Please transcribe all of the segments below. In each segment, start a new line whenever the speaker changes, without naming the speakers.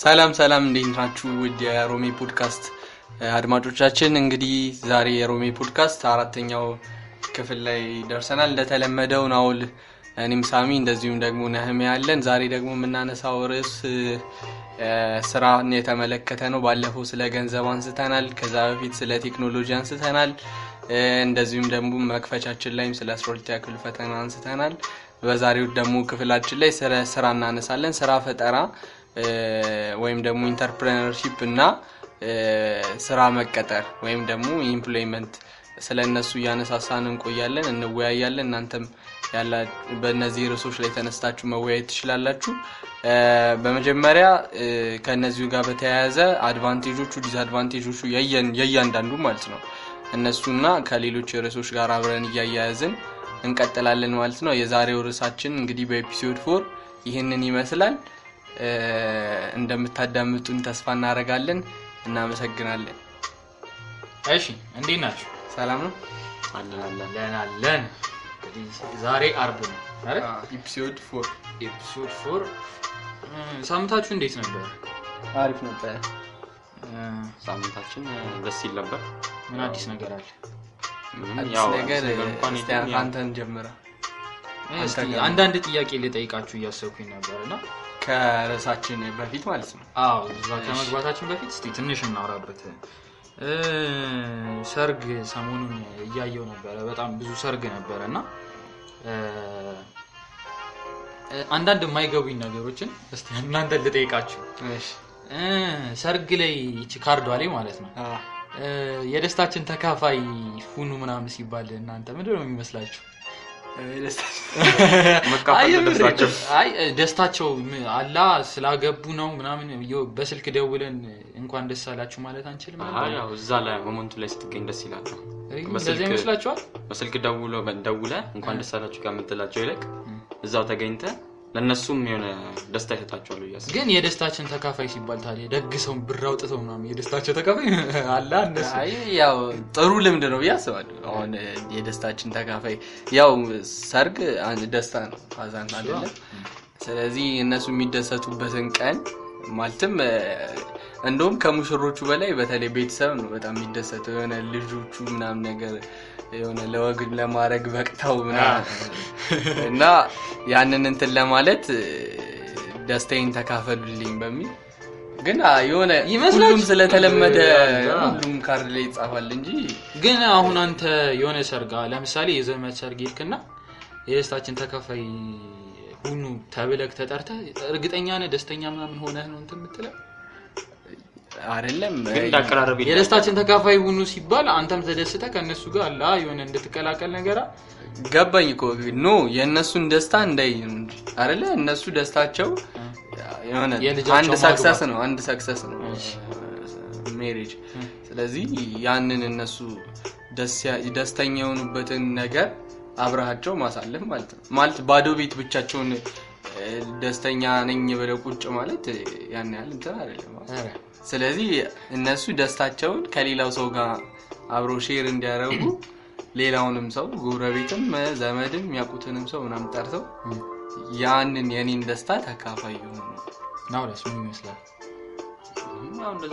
ሰላም ሰላም፣ እንዴት ናችሁ? ውድ የሮሜ ፖድካስት አድማጮቻችን፣ እንግዲህ ዛሬ የሮሜ ፖድካስት አራተኛው ክፍል ላይ ደርሰናል። እንደተለመደው ናውል፣ እኔም ሳሚ፣ እንደዚሁም ደግሞ ነህሜ ያለን። ዛሬ ደግሞ የምናነሳው ርዕስ ስራን የተመለከተ ነው። ባለፈው ስለ ገንዘብ አንስተናል። ከዛ በፊት ስለ ቴክኖሎጂ አንስተናል። እንደዚሁም ደግሞ መክፈቻችን ላይም ስለ አስራ ክፍል ፈተና አንስተናል። በዛሬው ደግሞ ክፍላችን ላይ ስለ ስራ እናነሳለን። ስራ ፈጠራ ወይም ደግሞ entrepreneurship እና ስራ መቀጠር ወይም ደግሞ employment ስለ እነሱ እያነሳሳን እንቆያለን፣ እንወያያለን። እናንተም በእነዚህ ርዕሶች ላይ ተነስታችሁ መወያየት ትችላላችሁ። በመጀመሪያ ከእነዚሁ ጋር በተያያዘ advantage ኦቹ፣ disadvantage ኦቹ የእያንዳንዱ ማለት ነው እነሱና ከሌሎች ርዕሶች ጋር አብረን እያያያዝን እንቀጥላለን ማለት ነው። የዛሬው ርዕሳችን እንግዲህ በ episode four ይህንን ይመስላል። እንደምታዳምጡን ተስፋ እናደርጋለን። እናመሰግናለን።
እሺ እንዴት ናችሁ?
ሰላም ነው።
አለን አለን አለን። እንግዲህ ዛሬ አርብ ነው አይደል?
episode four
episode four ሳምንታችሁ እንዴት ነበር?
አሪፍ ነበረ።
ሳምንታችን ደስ ይል ነበር።
ምን አዲስ ነገር አለ?
አዲስ ነገር አንተን ጀምረ
አንዳንድ ጥያቄ ልጠይቃችሁ እያሰብኩኝ ነበር እና
ከርዕሳችን በፊት ማለት ነው።
አዎ እዛ ከመግባታችን በፊት እስቲ ትንሽ እናወራበት። እ፣ ሰርግ ሰሞኑን እያየው ነበረ። በጣም ብዙ ሰርግ ነበረ እና አንዳንድ የማይገቡኝ ነገሮችን እስቲ እናንተ ልጠይቃችሁ። ሰርግ ላይ ይቺ ካርዷ ላይ ማለት ነው የደስታችን ተካፋይ ሁኑ ምናምን ሲባል እናንተ ምንድን ነው የሚመስላችሁ?
ደስታቸው።
አላ ስላገቡ ነው ምናምን በስልክ ደውለን እንኳን ደስ አላችሁ ማለት አንችልም?
እዛ ላይ ሞመንቱ ላይ ስትገኝ ደስ
እንደዚያ ይመስላችኋል?
በስልክ ደውለ እንኳን ደስ አላችሁ ከምትላቸው ይልቅ እዛው ተገኝተ ለእነሱም የሆነ ደስታ ይሰጣቸዋል ብዬ አስባለሁ።
ግን የደስታችን ተካፋይ ሲባል ታዲያ ደግሰው ብር አውጥተው ምናምን የደስታቸው ተካፋይ እነሱ
አይ ያው ጥሩ ልምድ ነው ብዬ አስባለሁ። አሁን የደስታችን ተካፋይ ያው ሰርግ ደስታ ነው፣ ሀዘን አይደለም። ስለዚህ እነሱ የሚደሰቱበትን ቀን ማለትም እንደውም ከሙሽሮቹ በላይ በተለይ ቤተሰብ ነው በጣም የሚደሰተው የሆነ ልጆቹ ምናምን ነገር የሆነ ለወግ ለማድረግ በቅተው እና ያንን እንትን ለማለት ደስታዬን ተካፈሉልኝ በሚል ግን የሆነ ሁሉም ስለተለመደ ሁሉም ካርድ ላይ ይጻፋል እንጂ
ግን አሁን አንተ የሆነ አሁን ለምሳሌ የዘመድ ሰርግ ሄድክና የደስታችን ተካፋይ ሁኑ ተብለክ ተጠርተህ እርግጠኛ ነህ ደስተኛ ምናምን ሆነህ ነው እንትን የምትለው?
አይደለም?
ግን እንዳቀራረብ
የደስታችን ተካፋይ ሁኑ ሲባል አንተም ተደስተ ከእነሱ ጋር አላ የሆነ እንድትቀላቀል ነገር አ-
ገባኝ እኮ። no የእነሱን ደስታ እንዳይ ነው እንጂ አይደለ? እነሱ ደስታቸው የሆነ አንድ
success
ነው አንድ success ነው marriage። ስለዚህ ያንን እነሱ ደስተኛ የሆኑበትን ነገር አብረሃቸው ማሳለፍ ማለት ነው። ማለት ባዶ ቤት ብቻቸውን ደስተኛ ነኝ ብለው ቁጭ ማለት ያን ያህል እንትን አይደለም
ኧረ፣
ስለዚህ እነሱ ደስታቸውን ከሌላው ሰው ጋር አብሮ share እንዲያደርጉ ሌላውንም ሰው ጎረቤትም ዘመድም ያውቁትንም ሰው ምናምን ጠርተው ያንን የኔን ደስታ ተካፋይ የሆኑ
ይመስላል?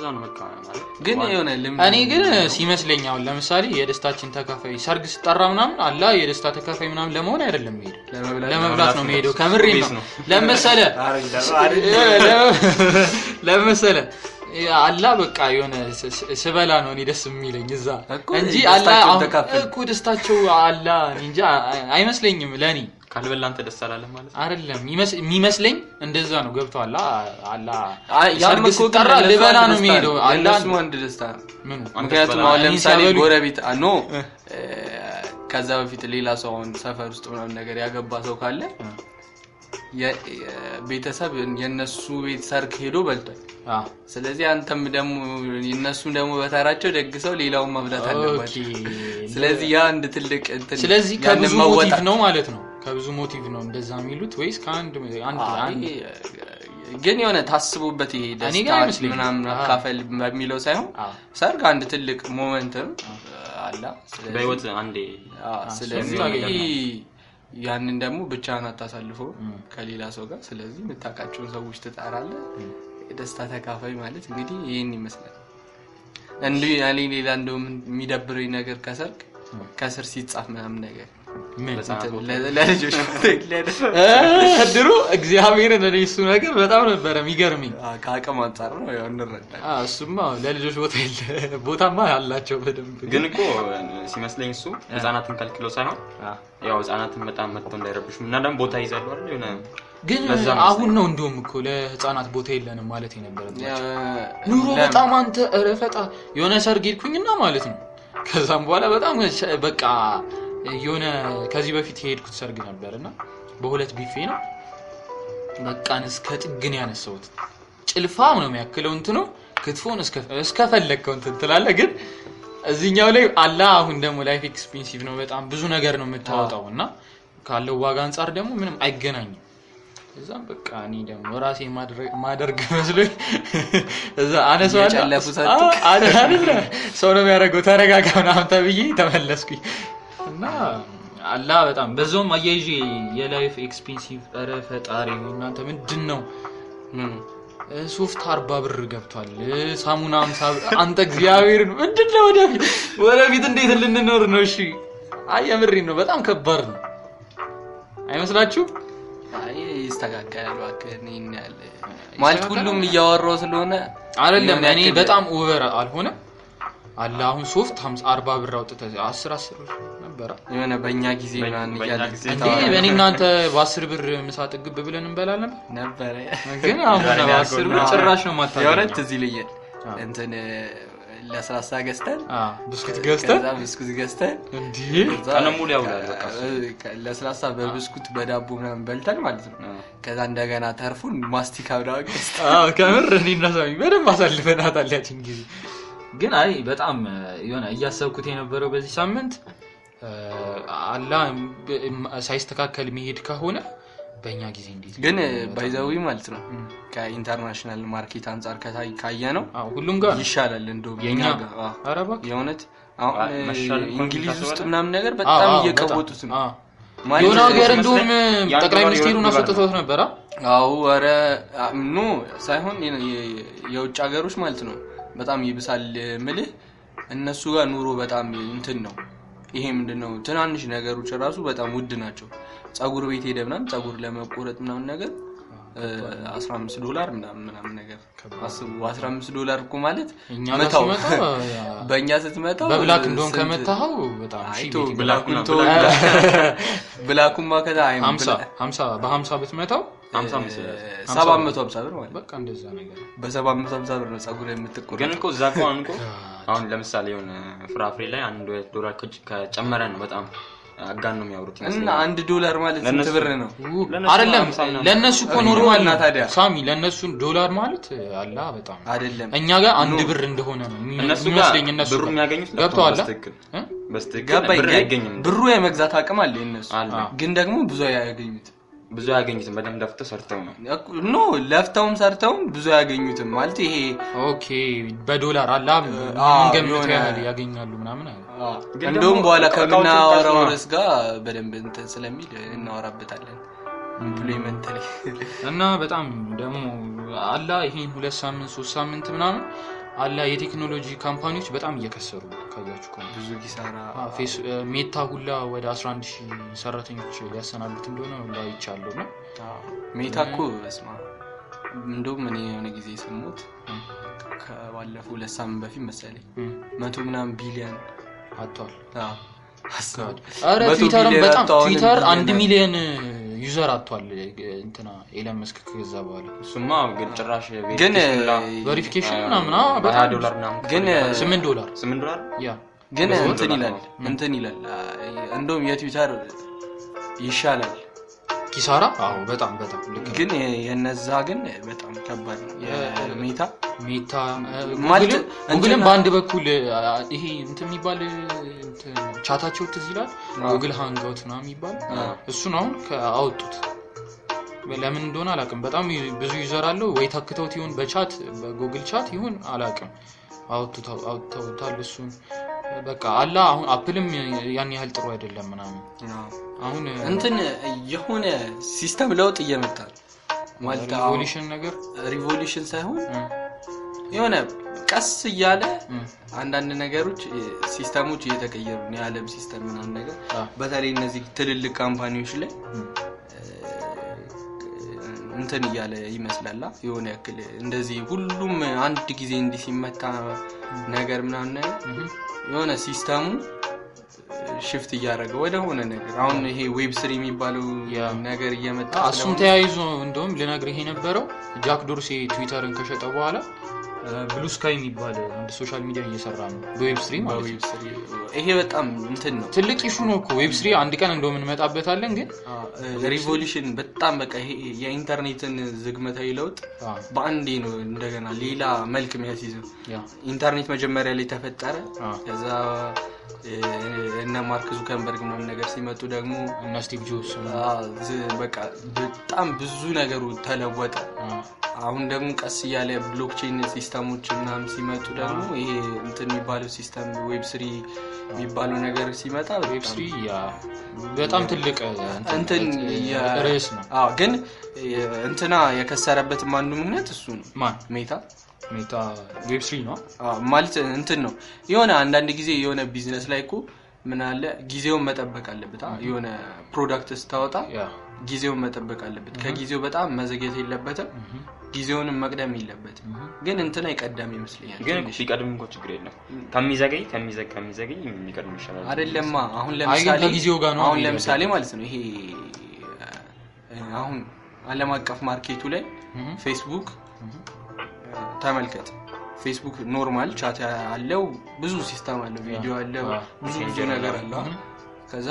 ነው በቃ ማለት
ግን የሆነ
እኔ ግን ሲመስለኝ አሁን ለምሳሌ የደስታችን ተካፋይ ሰርግ ስጠራ ምናምን አላ የደስታ ተካፋይ ምናምን ለመሆን አይደለም የሚሄደው
ለመብላት
ነው የሚሄደው። ከምሬ ነው። ለመሰለ ለመሰለ አላ በቃ የሆነ ስ- ስ- ስበላ ነው እኔ ደስ የሚለኝ እዛ
እኮ
እንጂ አላ እኮ ደስታቸው አላ እኔ እንጃ አይ- አይመስለኝም ለእኔ።
ካልበላ አንተ ደስ አላለም ማለት ነው።
አይደለም ይመስ- የሚመስለኝ እንደዛ ነው። ገብተዋል አላ ሰርግ
ለእነሱ
ልበላ ነው የሚሄደው።
ነው።
አላ
አንድ ደስታ ነው። ምክንያቱም አሁን ለምሳሌ ጎረቤት no እ፣ ከዛ በፊት ሌላ ሰው አሁን ሰፈር ውስጥ ምናምን ነገር ያገባ ሰው ካለ ቤተሰብ የእነሱ ቤት ሰርግ ሄዶ በልቷል። ስለዚህ አንተም ደግሞ እነሱም ደግሞ በተራቸው ደግሰው ሌላውን መብላት አለባቸው
okay።
ስለዚህ ያ አንድ ትልቅ እንትን
ስለዚህ ከብዙ
motive
ነው ማለት ነው? ከብዙ motive ነው እንደዛ የሚሉት ወይስ ከአንድ
ግን የሆነ ታስቦበት ይሄ ደስታ ምናምን መካፈል በሚለው ሳይሆን ሰርግ አንድ ትልቅ moment ነው አላ። ስለዚህ-
በህይወት አንዴ
ስለዚህ ያንን ደግሞ ብቻህን አታሳልፈው ከሌላ ሰው ጋር። ስለዚህ የምታውቃቸውን ሰዎች ትጠራለህ። የደስታ ተካፋይ ማለት እንግዲህ ይህን ይመስላል። እንዲሁ ያኔ ሌላ እንደውም የሚደብረኝ ነገር ከሰርግ ከስር ሲጻፍ ምናምን ነገር
ምን
ለህፃናት ቦታ
ለ- ለልጆች
እ፣ ድሮ እግዚአብሔርን እኔ እሱ ነገር በጣም ነበረ የሚገርመኝ።
አ፣ ከአቅም አንጻር ነው ያው እንረዳለን።
እሱማ ለልጆች ቦታ የለ ቦታማ አላቸው በደንብ
ግን እኮ ሲመስለኝ እሱ ህጻናትን ከልክለው ሳይሆን ያው ህጻናትን በጣም መጥተው እንዳይረብሹ እና ደግሞ ቦታ ይዛሉ አይደል የሆነ
ግን አሁን ነው እንዲሁም እኮ ለህፃናት ቦታ የለንም ማለት የነበረበት
ያ፣
ኑሮ? በጣም አንተ ኧረ የሆነ ሰርግ ሄድኩኝና ማለት ነው። ከዛም በኋላ በጣም በቃ የሆነ ከዚህ በፊት የሄድኩት ሰርግ ነበር እና በሁለት ቢፌ ነው። በቃን እስከ ጥግን ያነሳሁት። ጭልፋም ነው የሚያክለው እንትኑ ክትፎን እስከ- እስከፈለግከው እንትን ትላለህ። ግን እዚህኛው ላይ አላ አሁን ደግሞ life expensive ነው። በጣም ብዙ ነገር ነው የምታወጣው እና ካለው ዋጋ አንጻር ደግሞ ምንም አይገናኝም። እዛም በቃ እኔ ደግሞ ራሴ ማደርግ መስሎኝ እዛ አይደለ? ሰው ነው የሚያደርገው። ተረጋጋ ምናምን ተብዬ ተመለስኩኝ እና አላ በጣም በዛውም አያይዤ የ life expensive ኧረ ፈጣሪ እናንተ ምንድን ነው ሶፍት አርባ ብር ገብቷል። ሳሙና አምሳ አንተ እግዚአብሔርን ምንድን ነው ወደፊት? ወደፊት እንዴት ልንኖር ነው? እሺ። የምሬን ነው። በጣም ከባድ ነው። አይመስላችሁም
አይ ይስተካከላል እባክህ። ያህል ማለት ሁሉም እያወራው ስለሆነ
አይደለም። እኔ በጣም over አልሆነ አለ አሁን ሶፍት 50 40 ብር አውጥተህ 10 10 ብር ነበረ
የሆነ በእኛ ጊዜ
በእኔ እናንተ በ10 ብር ምሳ ጥግብ ብለን እንበላለን
ነበረ።
ግን አሁን በ10 ብር ጭራሽ ነው
የእውነት ትዝ ይለኛል
አዎ።
እንትን ለስላሳ ገዝተን
ብስኩት ገዝተህ
ከዛ ብስኩት ገዝተን
እንዴ
ከዛ
ቀኑን ሙሉ ያውላል በቃ እሱ።
ከ- ለስላሳ በብስኩት በዳቦ ምናምን በልተን ማለት ነው። ከዛ እንደገና ተርፉን ማስቲካ ምናምን ገዝተን
አዎ ከምር እኔ እና ሳሚ በደንብ አሳልፈናታል ያችን ጊዜ። ግን አይ በጣም የሆነ እያሰብኩት የነበረው በዚህ ሳምንት አላ ሳይስተካከል መሄድ ከሆነ በእኛ ጊዜ እንዴት
ግን by the way ማለት ነው ከ international market አንጻር ካየ ነው
ሁሉም ጋር
ይሻላል። እንደውም የእውነት እንግሊዝ ውስጥ? ምናምን ነገር በጣም እየቀወጡት ነው።
የሆነ ሀገር እንደውም ጠቅላይ ሚኒስቴሩን
የወር
አስወጥቶት ነበረ።
አዎ ኧረ no ሳይሆን የውጭ ሀገሮች ማለት ነው በጣም ይብሳል ምልህ እነሱ ጋር ኑሮ በጣም እንትን ነው ይሄ ምንድን ነው ትናንሽ ነገሮች ራሱ በጣም ውድ ናቸው። ጸጉር ቤት ሄደ ምናምን ጸጉር ለመቆረጥ ምናምን ነገር እ፣ 15 ዶላር ምናምን ምናምን ነገር አስቡ። 15 ዶላር እኮ ማለት መታው። በእኛ ስትመታው
በብላክ እንደሆን ከመታኸው በጣም
ብላኩማ ከዛ
በሀምሳ ብትመታው
ሰባት መቶ ሀምሳ ብር ማለት
በቃ እንደዛ ነገር።
በሰባት መቶ ሀምሳ ብር ነው ጸጉር የምትቆረጥ
ግን እኮ እዛ እኮ አሁን ለምሳሌ የሆነ ፍራፍሬ ላይ አንድ ሁለት ዶላር ከጨመረ ነው በጣም አጋን ነው የሚያወሩት
እና አንድ ዶላር ማለት ስንት ብር ነው?
ለእነሱ
አይደለም ለእነሱ እኮ
normal
ነው።
ታዲያ?
ሳሚ ለእነሱ ዶላር ማለት አላ በጣም
አይደለም።
እኛ ጋር አንድ ብር እንደሆነ ነው የሚመስለኝ እነሱ
ብሩ የሚያገኙት
የመግዛት አቅም አለ የነሱ ግን ደግሞ ብዙ አያገኙትም።
ብዙ አያገኙትም። በደንብ ለፍተው ሰርተው ነው።
እኮ- no ለፍተውም ሰርተውም ብዙ አያገኙትም ማለት ይሄ
okay በዶላር አላ
የሆነ-
ያህል ያገኛሉ ምናምን አለ።
እንደውም በኋላ ከምናወራው ርዕስ ጋር በደንብ እንትን ስለሚል እናወራበታለን። employment ላይ
እና በጣም ደግሞ አላ ይሄን ሁለት ሳምንት ሶስት ሳምንት ምናምን አላ የቴክኖሎጂ company ዎች በጣም እየከሰሩ ነው ካያችሁ ከሆነ
ብዙ ኪሳራ
ሜታ ሁላ ወደ 11 ሺህ ሰራተኞች ሊያሰናብት እንደሆነ አይቻለሁ እና
አዎ። ሜታ እኮ በስማ እንደውም እኔ የሆነ ጊዜ የሰማሁት ከባለፈው ሁለት ሳምንት በፊት መሰለኝ መቶ ምናምን ቢሊዮን
አጥቷል። አረ ትዊተርም በጣም ትዊተር አንድ ሚሊዮን user አጥቷል። እንትና ኤለን መስክ ከገዛ በኋላ
እሱማ ግን ጭራሽ
ግን
verification ምናምን በጣም
ዶላር ምናምን
ግን
ስምንት ዶላር
ስምንት ዶላር?
ያ
ግን እንትን ይላል እንትን ይላል። እንደውም የትዊተር ይሻላል
ኪሳራ? አዎ በጣም በጣም ልክ
ግን የነዛ ግን በጣም ከባድ ነው። የሜታ
ሜታ?
ማለት
ጉግልም በአንድ በኩል ይሄ እንትን የሚባል ቻታቸው ትዝ ይላል? ጉግል ሃንጋውት ነው የሚባል? እሱን አሁን አወጡት። ለምን እንደሆነ አላውቅም። በጣም ብዙ user አለው። ወይ ተክተውት ይሁን በ chat በጉግል chat ይሁን አላውቅም አውጥተውታል እሱን። በቃ አላ አሁን አፕልም ያን ያህል ጥሩ አይደለም ምናምን። አሁን
እንትን የሆነ system ለውጥ እየመጣ ማለት
revolution ነገር?
revolution ሳይሆን የሆነ ቀስ እያለ አንዳንድ ነገሮች system ኦች እየተቀየሩ ነው። የዓለም system ምናምን ነገር በተለይ እነዚህ ትልልቅ company ዎች
ላይ
እንትን እያለ ይመስላላ የሆነ ያክል እንደዚህ ሁሉም አንድ ጊዜ እንዲህ ሲመታ ነገር ምናምን የሆነ system ኡ shift እያደረገ ወደ ሆነ ነገር አሁን ይሄ Web three የሚባለው ነገር እየመጣ
እሱም ተያይዞ እንደውም ልነግርህ የነበረው ጃክ ዶርሴ ትዊተርን ከሸጠ በኋላ Bluesky የሚባል አንድ social media እየሰራ ነው። በ Web three ማለት ነው።
ይሄ በጣም እንትን ነው።
ትልቅ issue ነው እኮ Web three አንድ ቀን እንደውም እንመጣበታለን ግን
revolution በጣም በቃ ይሄ የኢንተርኔትን ዝግመታዊ ለውጥ በአንዴ ነው እንደገና ሌላ መልክ የሚያስይዘው።
ያ
ኢንተርኔት መጀመሪያ ላይ ተፈጠረ። ከዛ እነ ማርክ ዙከርበርግ ምናምን ነገር ሲመጡ ደግሞ
እነ ስቲቭ ጆብስ
በቃ በጣም ብዙ ነገሩ ተለወጠ። አሁን ደግሞ ቀስ እያለ blockchain ሲስተሞች ምናምን ሲመጡ ደግሞ ይሄ እንትን የሚባለው system Web three የሚባለው ነገር ሲመጣ
Web three በጣም ትልቅ
እንትን
ርዕስ ነው።
ግን እንትና የከሰረበትም አንዱ ምክንያት እሱ ነው። ሜታ
ሜታ Web three ነው።
ማለት እንትን ነው። የሆነ አንዳንድ ጊዜ የሆነ ቢዝነስ ላይ እኮ ምን አለ? ጊዜውን መጠበቅ አለበት? የሆነ product ስታወጣ ጊዜውን መጠበቅ አለበት። ከጊዜው በጣም መዘግየት የለበትም። ጊዜውንም መቅደም የለበትም። ግን እንትና ይቀደም ይመስለኛል
ግን ቢቀድም እንኳ ችግር የለም። ከሚዘገይ ከሚዘግ ከሚዘገይ የሚቀድም ይሻላል።
አይደለማ። አሁን ለምሳሌ
ከጊዜው ጋር ነው
አሁን ለምሳሌ ማለት ነው ይሄ አሁን ዓለም አቀፍ market ኡ
ላይ
ፌስቡክ ተመልከት። ፌስቡክ normal chat አለው ብዙ system አለው ቪዲዮ አለው ብዙ ነገር
አለው።
ከዛ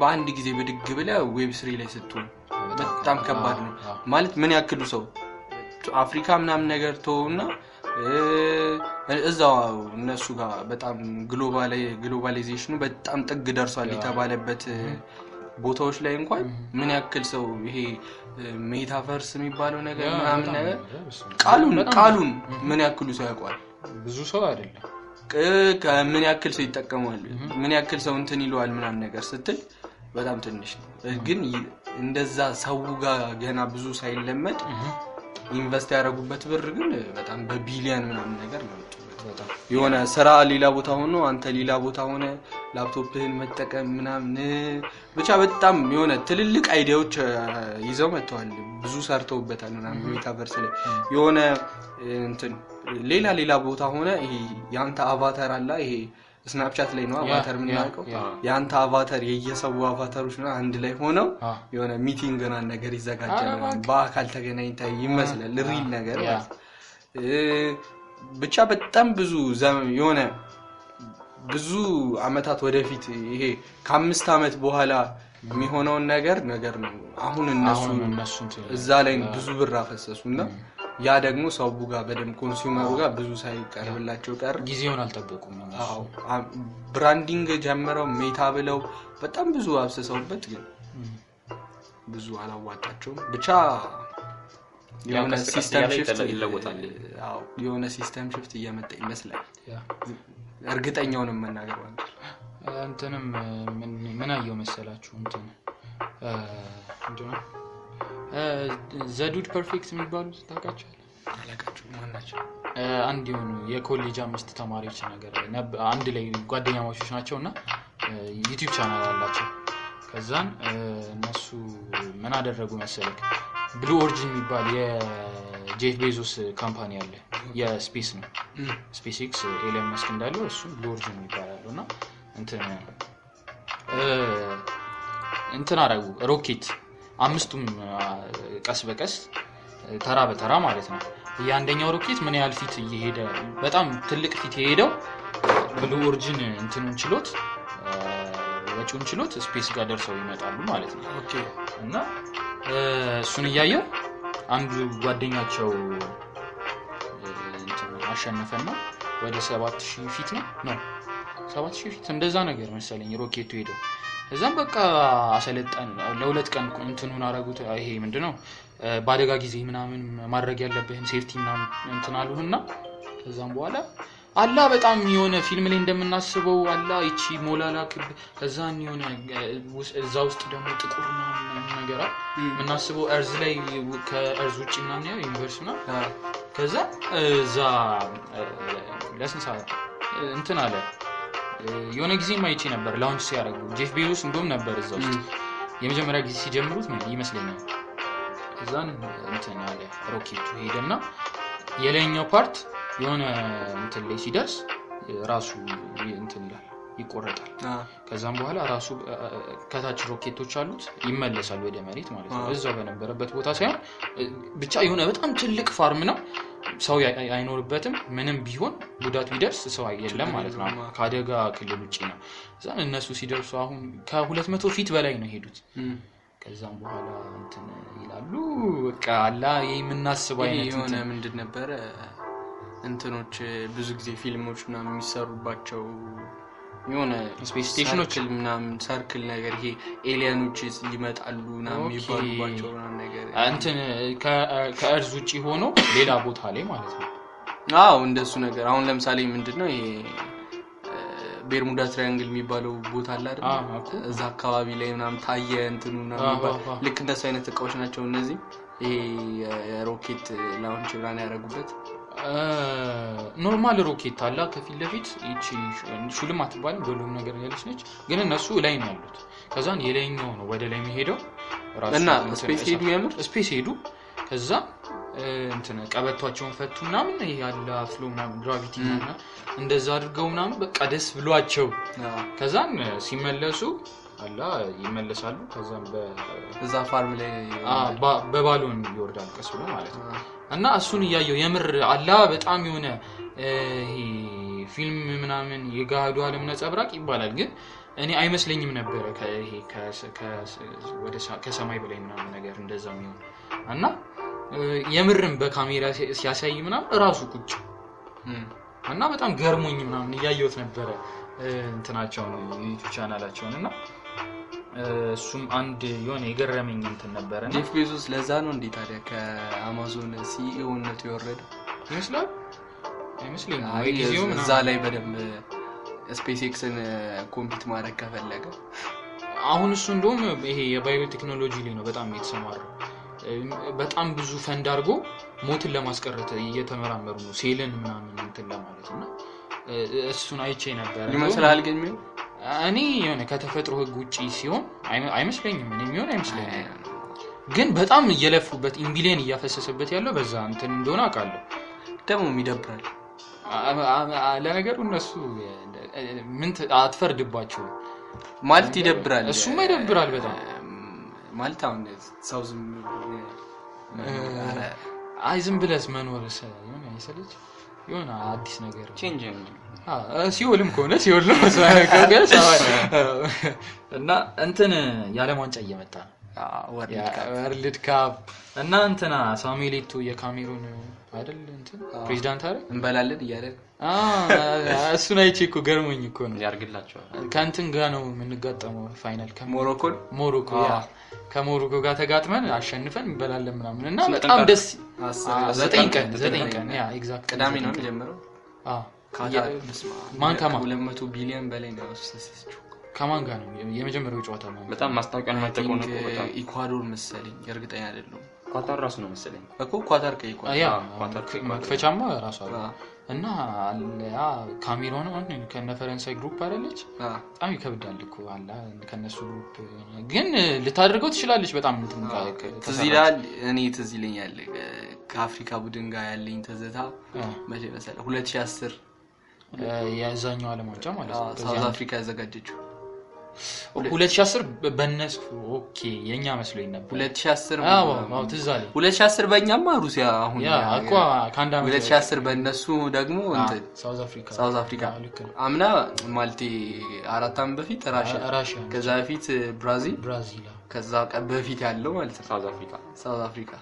በአንድ ጊዜ ብድግ ብለህ Web three ላይ ስትሆን በጣም ከባድ ነው። ማለት ምን ያክሉ ሰው አፍሪካ ምናምን ነገር ተውና እዛው እነሱ ጋር በጣም globalization ኡ በጣም ጥግ ደርሷል የተባለበት ቦታዎች ላይ እንኳን ምን ያክል ሰው ይሄ metaverse የሚባለው ነገር ምናምን ነገር ቃሉን ቃሉን ምን ያክሉ ሰው ያውቃል
ብዙ ሰው አይደለም።
ከምን ያክል ሰው ይጠቀማል ምን ያክል ሰው እንትን ይለዋል? ምናምን ነገር ስትል በጣም ትንሽ ነው። ግን እንደዛ ሰው ጋር ገና ብዙ ሳይለመድ invest ያደረጉበት ብር ግን በጣም በቢሊየን ምናምን ነገር ነው የሆነ ስራ ሌላ ቦታ ሆኖ አንተ ሌላ ቦታ ሆነህ ላፕቶፕህን መጠቀም ምናምን ብቻ በጣም የሆነ ትልልቅ idea ዎች ይዘው መጥተዋል። ብዙ ሰርተውበታል ምናምን metaverse ላይ የሆነ እንትን ሌላ ሌላ ቦታ ሆነህ። ይሄ የአንተ avatar አላ ይሄ ስናፕቻት ላይ ነው
avatar
የምናውቀው። የአንተ avatar የየሰው avatar ኦች አንድ ላይ ሆነው የሆነ meeting ገና ነገር ይዘጋጃል በአካል ተገናኝተህ ይመስላል real ነገር ብቻ በጣም ብዙ የሆነ ብዙ አመታት ወደፊት ይሄ ከአምስት አመት በኋላ የሚሆነውን ነገር ነገር ነው። አሁን እነሱ እዛ ላይ ብዙ ብር አፈሰሱ እና ያ ደግሞ ሰው ጋር በደንብ consumer ኡ ጋር ብዙ ሳይቀርብላቸው ቀር
ጊዜውን አልጠበቁም
branding ጀምረው ሜታ ብለው በጣም ብዙ አፍስሰውበት ግን ብዙ አላዋጣቸውም። ብቻ የሆነ
system
shift
ይተለ- ይለወጣል።
አዎ የሆነ system shift እየመጣ ይመስላል። እርግጠኛውንም መናገር ማለት
እንትንም ምን ምን አየው መሰላችሁ? እንትን Dude Perfect የሚባሉት ታውቃቸዋለህ?
አላውቃቸውም። ማን ናቸው?
እ፣ አንድ የሆኑ የኮሌጅ አምስት ተማሪዎች ነገር አንድ ላይ ጓደኛሞች ናቸው እና ዩቲዩብ ቻናል አላቸው። ከዛን እነሱ ምን አደረጉ መሰለክ Blue Origin የሚባል የጄፍ ቤዞስ company አለ። የ space ነው። SpaceX ኤሎን መስክ እንዳለው እሱ Blue Origin ይባላሉ እና እንትን እንትን አረጉ። ሮኬት አምስቱም ቀስ በቀስ ተራ በተራ ማለት ነው። የአንደኛው ሮኬት ምን ያህል feet እየሄደ በጣም ትልቅ feet የሄደው Blue Origin እንትኑን ችሎት ወጪውን ችሎት space ጋር ደርሰው ይመጣሉ ማለት ነው። እና እሱን እያየው አንዱ ጓደኛቸው አሸነፈና ወደ ሰባት ሺህ feet ነው? ነው ሰባት ሺህ feet እንደዛ ነገር መሰለኝ ሮኬቱ ሄደው። እዛም በቃ አሰለጠን። ለሁለት ቀን እንትኑን አረጉት። ይሄ ምንድነው? በአደጋ ጊዜ ምናምን ማድረግ ያለብህን safety ምናምን እንትን አሉህና ከዛም በኋላ አላ በጣም የሆነ ፊልም ላይ እንደምናስበው አላ ይቺ ሞላላ ክብ ከዛን የሆነ እዛ ውስጥ ደግሞ ጥቁር ነገር የምናስበው earth ላይ ከ earth ውጭ ምናምን ያው universe
አዎ።
ከዛ እዛ ለስንት ሰዓት እንትን አለ። የሆነ ጊዜ አይቼ ነበር launch ሲያደርጉ። ጄፍ ቤዞስ እንደውም ነበር እዛ ውስጥ። የመጀመሪያ ጊዜ ሲጀምሩት ይመስለኛል? እዛን እንትን አለ ሮኬቱ ሄደና የላይኛው part የሆነ እንትን ላይ ሲደርስ ራሱ እንትን ይላል ይቆረጣል። ከዛም በኋላ ራሱ ከታች ሮኬቶች አሉት ይመለሳል ወደ መሬት ማለት ነው። እዛው በነበረበት ቦታ ሳይሆን ብቻ የሆነ በጣም ትልቅ farm ነው። ሰው አይኖርበትም። ምንም ቢሆን ጉዳት ቢደርስ ሰው የለም ማለት ነው። ከአደጋ ክልል ውጭ ነው። እዛን እነሱ ሲደርሱ አሁን ከሁለት መቶ feet በላይ ነው ሄዱት
ም።
ከዛም በኋላ እንትን ይላሉ በቃ አላ የምናስበው አይነት
ምንድን ነበረ እንትኖች ብዙ ጊዜ ፊልሞች ምናምን የሚሰሩባቸው የሆነ
space station
ኦች ምናምን circle ነገር ይሄ alien ኦች ይመጣሉ ምናምን የሚባሉባቸው ነገር
እንትን ከ earth ውጭ ሆኖ ሌላ ቦታ ላይ ማለት ነው?
አዎ እንደሱ ነገር። አሁን ለምሳሌ ምንድን ነው ይሄ Bermuda Triangle የሚባለው ቦታ አለ እዛ አካባቢ ላይ ምናምን ታየ እንትኑ ልክ እንደሱ አይነት እቃዎች ናቸው እነዚህ። ይሄ የሮኬት launch ብራን ያደረጉበት
normal ሮኬት አላ ከፊት ለፊት ሹልም አትባልም በሉም ነገር ያለች ነች። ግን እነሱ ላይ ነው ያሉት። ከዛን የላይኛው ነው ወደ ላይ የሚሄደው።
እና
space
ሄዱ የምር
space ሄዱ። ከዛ እንትን ቀበቷቸውን ፈቱ ምናምን። ያለ float ምናምን gravity እንደዛ አድርገው ምናምን በቃ ደስ ብሏቸው። ከዛን ሲመለሱ አላ ይመለሳሉ። ከዛም በ-
እዛ farm ላይ
በ balloon ይወርዳል ቀስ ብሎ ማለት ነው እና እሱን እያየው የምር አላ በጣም የሆነ ፊልም ምናምን የገሃዱ ዓለም ነጸብራቅ ይባላል። ግን እኔ አይመስለኝም ነበረ ከሰማይ በላይ ምናምን ነገር እንደዛ የሚሆን። እና የምርም በካሜራ ሲያሳይ ምናምን እራሱ ቁጭ። እና በጣም ገርሞኝ ምናምን እያየሁት ነበረ እንትናቸውን YouTube channel ኣቸውን። እና እሱም አንድ የሆነ የገረመኝ እንትን ነበረ
ጄፍ ቤዞስ ለዛ ነው እንዴ ታዲያ ከአማዞን CEO ነቱ የወረደ
ይመስላል። አይመስለኝም።
እዛ ላይ በደንብ SpaceX ን compete ማድረግ ከፈለገ።
አሁን እሱ እንደውም ይሄ የ bio technology ላይ ነው በጣም የተሰማራው። በጣም ብዙ ፈንድ አድርጎ ሞትን ለማስቀረት እየተመራመሩ ነው። ሴልን ምናምን እንትን ለማለት እና እሱን አይቼ ነበረ
ይመስላል ግን
እኔ የሆነ ከተፈጥሮ ህግ ውጭ ሲሆን አይመ- አይመስለኝም። የሚሆን አይመስለኝም። ግን በጣም እየለፉበት ኢምቢሊየን እያፈሰሰበት ያለው በዛ እንትን እንደሆነ አውቃለሁ።
ደግሞ ይደብራል
ለነገሩ እነሱ ምን አትፈርድባቸውም።
ማለት ይደብራል።
እሱማ ይደብራል በጣም።
ማለት አሁን ሰው ዝም
አይ ዝም ብለስ መኖር ሰ- የሆነ አዲስ ነገር ሲኦልም ከሆነ ሲኦል ነው። እና እንትን የዓለም ዋንጫ እየመጣ ነው። World Cup። እና እንትና ሳሙኤል ኤቶ የካሜሩን አይደል እንትን? ፕሬዚዳንት አይደል?
እንበላለን እያለን
አ፣ እሱን አይቼ እኮ ገርሞኝ እኮ ነው።
ያርግላቸዋል
ከእንትን ጋር ነው የምንጋጠመው final።
ሞሮኮን
ሞሮኮ ከሞሮኮ ጋር ተጋጥመን አሸንፈን እንበላለን ምናምን እና በጣም ደስ
ዘጠኝ ቀን፣
ዘጠኝ ቀን yeah exact
ቅዳሜ ነው የጀመረው?
አዎ
ካታር
የ-
በስመ አብ።
ማን ከማን?
ሁለት መቶ ቢሊዮን በላይ ነው
ከማን ጋር ነው? የመጀመሪያው ጨዋታ ነው
በጣም በጣም።
ኢኳዶር መሰለኝ እርግጠኛ አይደለሁም
ኳታር ራሱ ነው መሰለኝ።
እኮ ኳታር
መክፈቻማ
አዎ።
እና ካሜሮን ከነ ፈረንሳይ group አይደለች? በጣም ይከብዳል እኮ አለ ከነሱ group። ግን ልታደርገው ትችላለች በጣም
ትዝ ይላል እኔ ትዝ ይለኛል ከአፍሪካ ቡድን ጋር ያለኝ ትዝታ መቼ መሰለህ? 2010
እ፣ የዛኛው ዓለም ዋንጫ ማለት ነው። South
Africa ያዘጋጀችው
2010 በ- በእነሱ okay የኛ መስሎኝ ነበር።
2010
አዎ አዎ ትዝ አለኝ።
2010 በእኛማ ሩሲያ አሁን
ያ እኮ ከአንድ ዓመት
2010 በእነሱ ደግሞ እንትን South
Africa። South Africa
አምና ማለቴ አራት ዓመት በፊት Russia።
Russia
ከዛ በፊት ብራዚል።
ብራዚል
ከዛ በፊት ያለው ማለት ነው።
South
Africa። South
Africa።